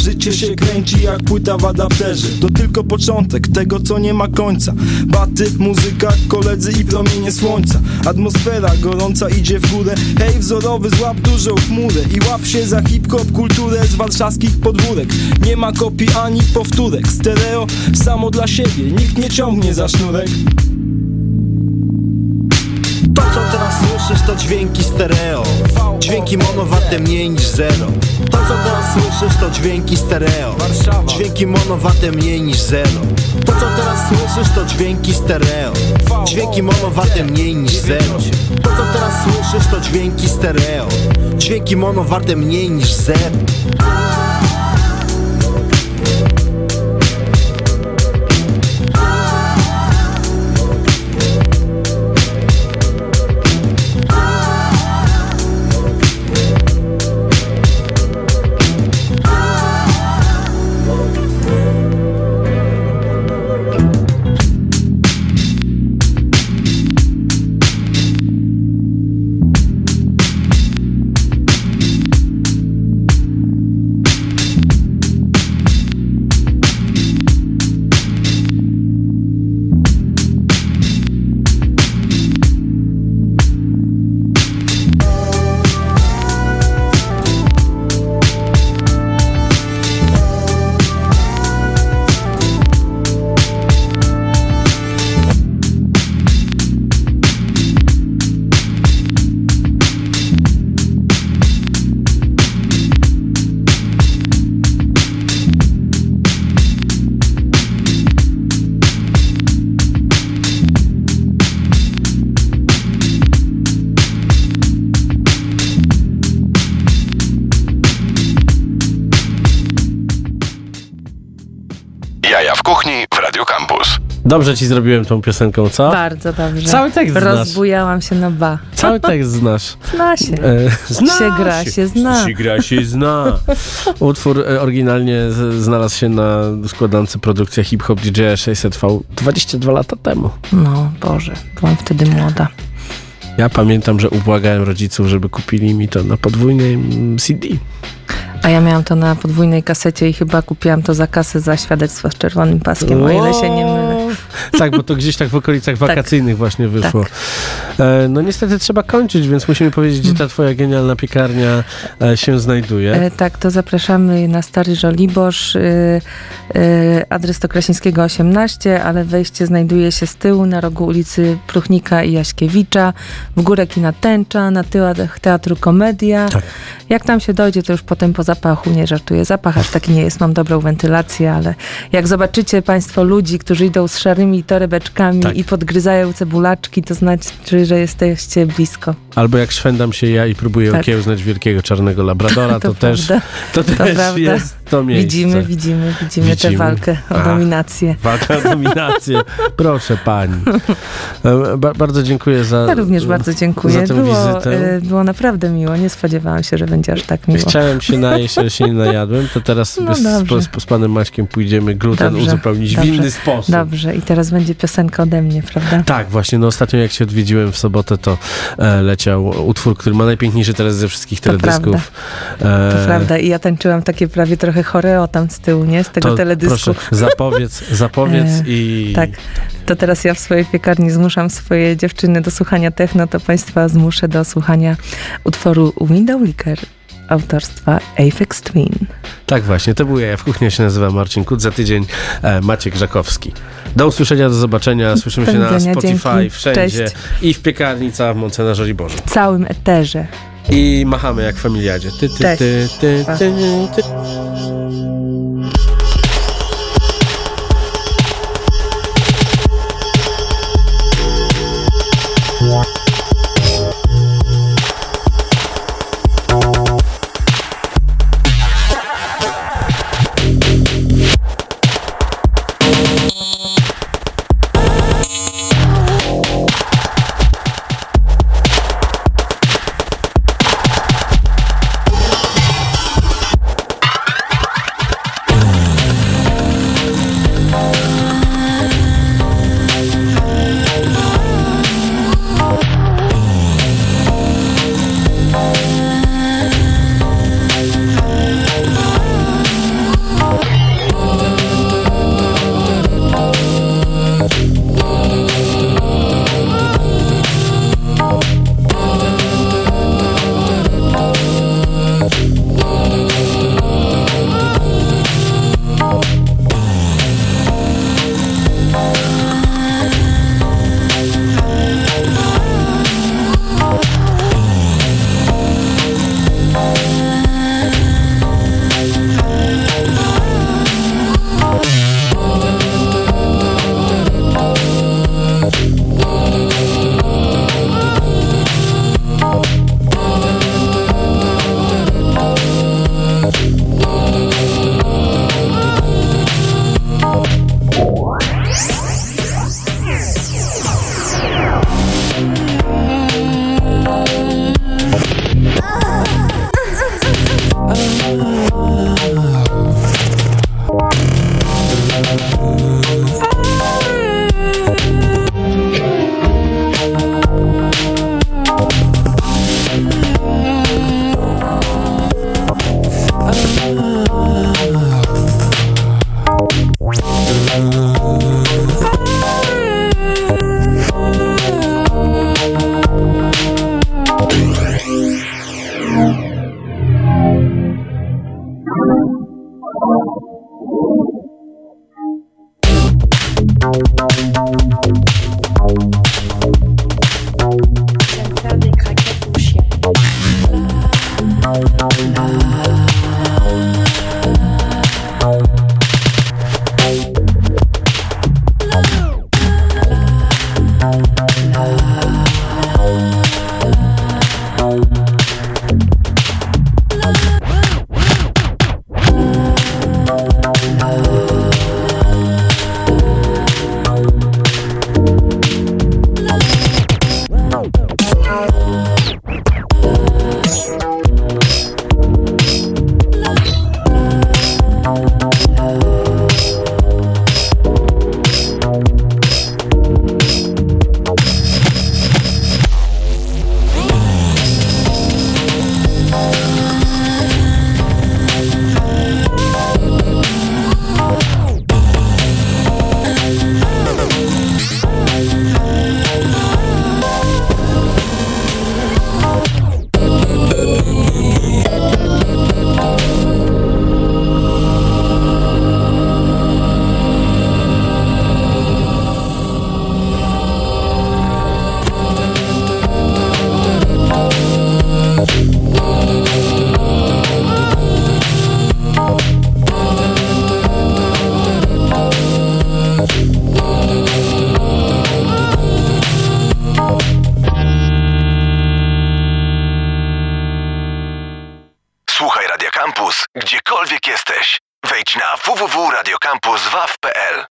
[SPEAKER 14] Życie się kręci jak płyta w adapterze. To tylko początek tego co nie ma końca. Baty, muzyka, koledzy i promienie słońca. Atmosfera gorąca idzie w górę. Hej wzorowy złap dużą chmurę I łap się za hip-hop kulturę z warszawskich podwórek. Nie ma kopii ani powtórek. Stereo samo dla siebie, nikt nie ciągnie za sznurek
[SPEAKER 13] To co teraz słyszysz to dźwięki stereo. Dźwięki mono warte mniej niż zero. To co teraz słyszysz to dźwięki stereo. Dźwięki mono warte mniej niż zero. To co teraz słyszysz to dźwięki stereo. Dźwięki mono warte mniej niż zero. To co teraz słyszysz to dźwięki stereo. Dźwięki mono warte mniej niż zero
[SPEAKER 2] Dobrze ci zrobiłem tą piosenką, co?
[SPEAKER 3] Bardzo dobrze.
[SPEAKER 2] Cały tekst znasz.
[SPEAKER 3] Rozbujałam się na ba.
[SPEAKER 2] Cały tekst znasz.
[SPEAKER 3] Zna się.
[SPEAKER 2] E, zna
[SPEAKER 3] się gra, się zna.
[SPEAKER 2] Się gra, się zna. Utwór e, oryginalnie znalazł się na składance produkcja Hip Hop DJ 600V 22 lata temu.
[SPEAKER 3] No, Boże, byłam wtedy młoda.
[SPEAKER 2] Ja pamiętam, że ubłagałem rodziców, żeby kupili mi to na podwójnym CD.
[SPEAKER 3] A ja miałam to na podwójnej kasecie i chyba kupiłam to za kasę za świadectwo z czerwonym paskiem, o ile się nie mylę.
[SPEAKER 2] Tak, bo to gdzieś tak w okolicach wakacyjnych właśnie wyszło. E, no niestety trzeba kończyć, więc musimy powiedzieć, gdzie ta twoja genialna piekarnia e, się znajduje.
[SPEAKER 3] E, tak, to zapraszamy na Stary Żoliborz. E, e, adres to Krasińskiego 18, ale wejście znajduje się z tyłu na rogu ulicy Pruchnika i Jaśkiewicza, w górę kina Tęcza, na tyłach Teatru Komedia. Jak tam się dojdzie, to już potem po zapachu, nie żartuję. Zapach aż taki nie jest, mam dobrą wentylację, ale jak zobaczycie państwo ludzi, którzy idą z szarymi torebeczkami
[SPEAKER 2] Tak.
[SPEAKER 3] i podgryzają cebulaczki, to znaczy, że jesteście blisko.
[SPEAKER 2] Albo jak szwendam się ja i próbuję
[SPEAKER 3] Tak.
[SPEAKER 2] okiełznać wielkiego czarnego labradora, to,
[SPEAKER 3] To
[SPEAKER 2] też,
[SPEAKER 3] prawda.
[SPEAKER 2] to
[SPEAKER 3] To
[SPEAKER 2] też
[SPEAKER 3] prawda.
[SPEAKER 2] To miejsce.
[SPEAKER 3] Widzimy, widzimy, widzimy, tę
[SPEAKER 2] Widzimy.
[SPEAKER 3] walkę o dominację.
[SPEAKER 2] Walka o dominację. Proszę pani. E, Ba bardzo dziękuję za
[SPEAKER 3] Ja również bardzo dziękuję.
[SPEAKER 2] za tę
[SPEAKER 3] Było,
[SPEAKER 2] wizytę.
[SPEAKER 3] e, było naprawdę miło. Nie spodziewałam się, że będzie aż tak miło.
[SPEAKER 2] Chciałem się najeść, ale się nie najadłem, to teraz
[SPEAKER 3] No
[SPEAKER 2] z, z, z panem Maćkiem pójdziemy gluten
[SPEAKER 3] Dobrze,
[SPEAKER 2] uzupełnić w
[SPEAKER 3] dobrze.
[SPEAKER 2] inny sposób.
[SPEAKER 3] Dobrze, i teraz będzie piosenka ode mnie, prawda?
[SPEAKER 2] Tak, właśnie, no ostatnio jak się odwiedziłem w sobotę, to e, leci leciał utwór, który ma najpiękniejszy teraz ze wszystkich
[SPEAKER 3] To
[SPEAKER 2] teledysków.
[SPEAKER 3] To
[SPEAKER 2] E,
[SPEAKER 3] prawda. I ja tańczyłam takie prawie trochę choreo tam z tyłu, nie? Z tego
[SPEAKER 2] to
[SPEAKER 3] teledysku.
[SPEAKER 2] Proszę, zapowiedz, zapowiedz
[SPEAKER 3] E,
[SPEAKER 2] i...
[SPEAKER 3] Tak. To teraz ja w swojej piekarni zmuszam swoje dziewczyny do słuchania techno, to państwa zmuszę do słuchania utworu Window Liquor autorstwa Aphex Twin.
[SPEAKER 2] Tak właśnie, to był ja w kuchni, się nazywam Marcin Kut, za tydzień e, Maciek Żakowski. Do usłyszenia, do zobaczenia, słyszymy
[SPEAKER 3] Do
[SPEAKER 2] się na Spotify,
[SPEAKER 3] dzięki.
[SPEAKER 2] wszędzie
[SPEAKER 3] Cześć.
[SPEAKER 2] i w piekarni cała w Mące na Żoliborzu.
[SPEAKER 3] W całym eterze.
[SPEAKER 2] I machamy jak w familiadzie. Ty, ty, ty, ty,
[SPEAKER 3] Pa.
[SPEAKER 2] ty, ty.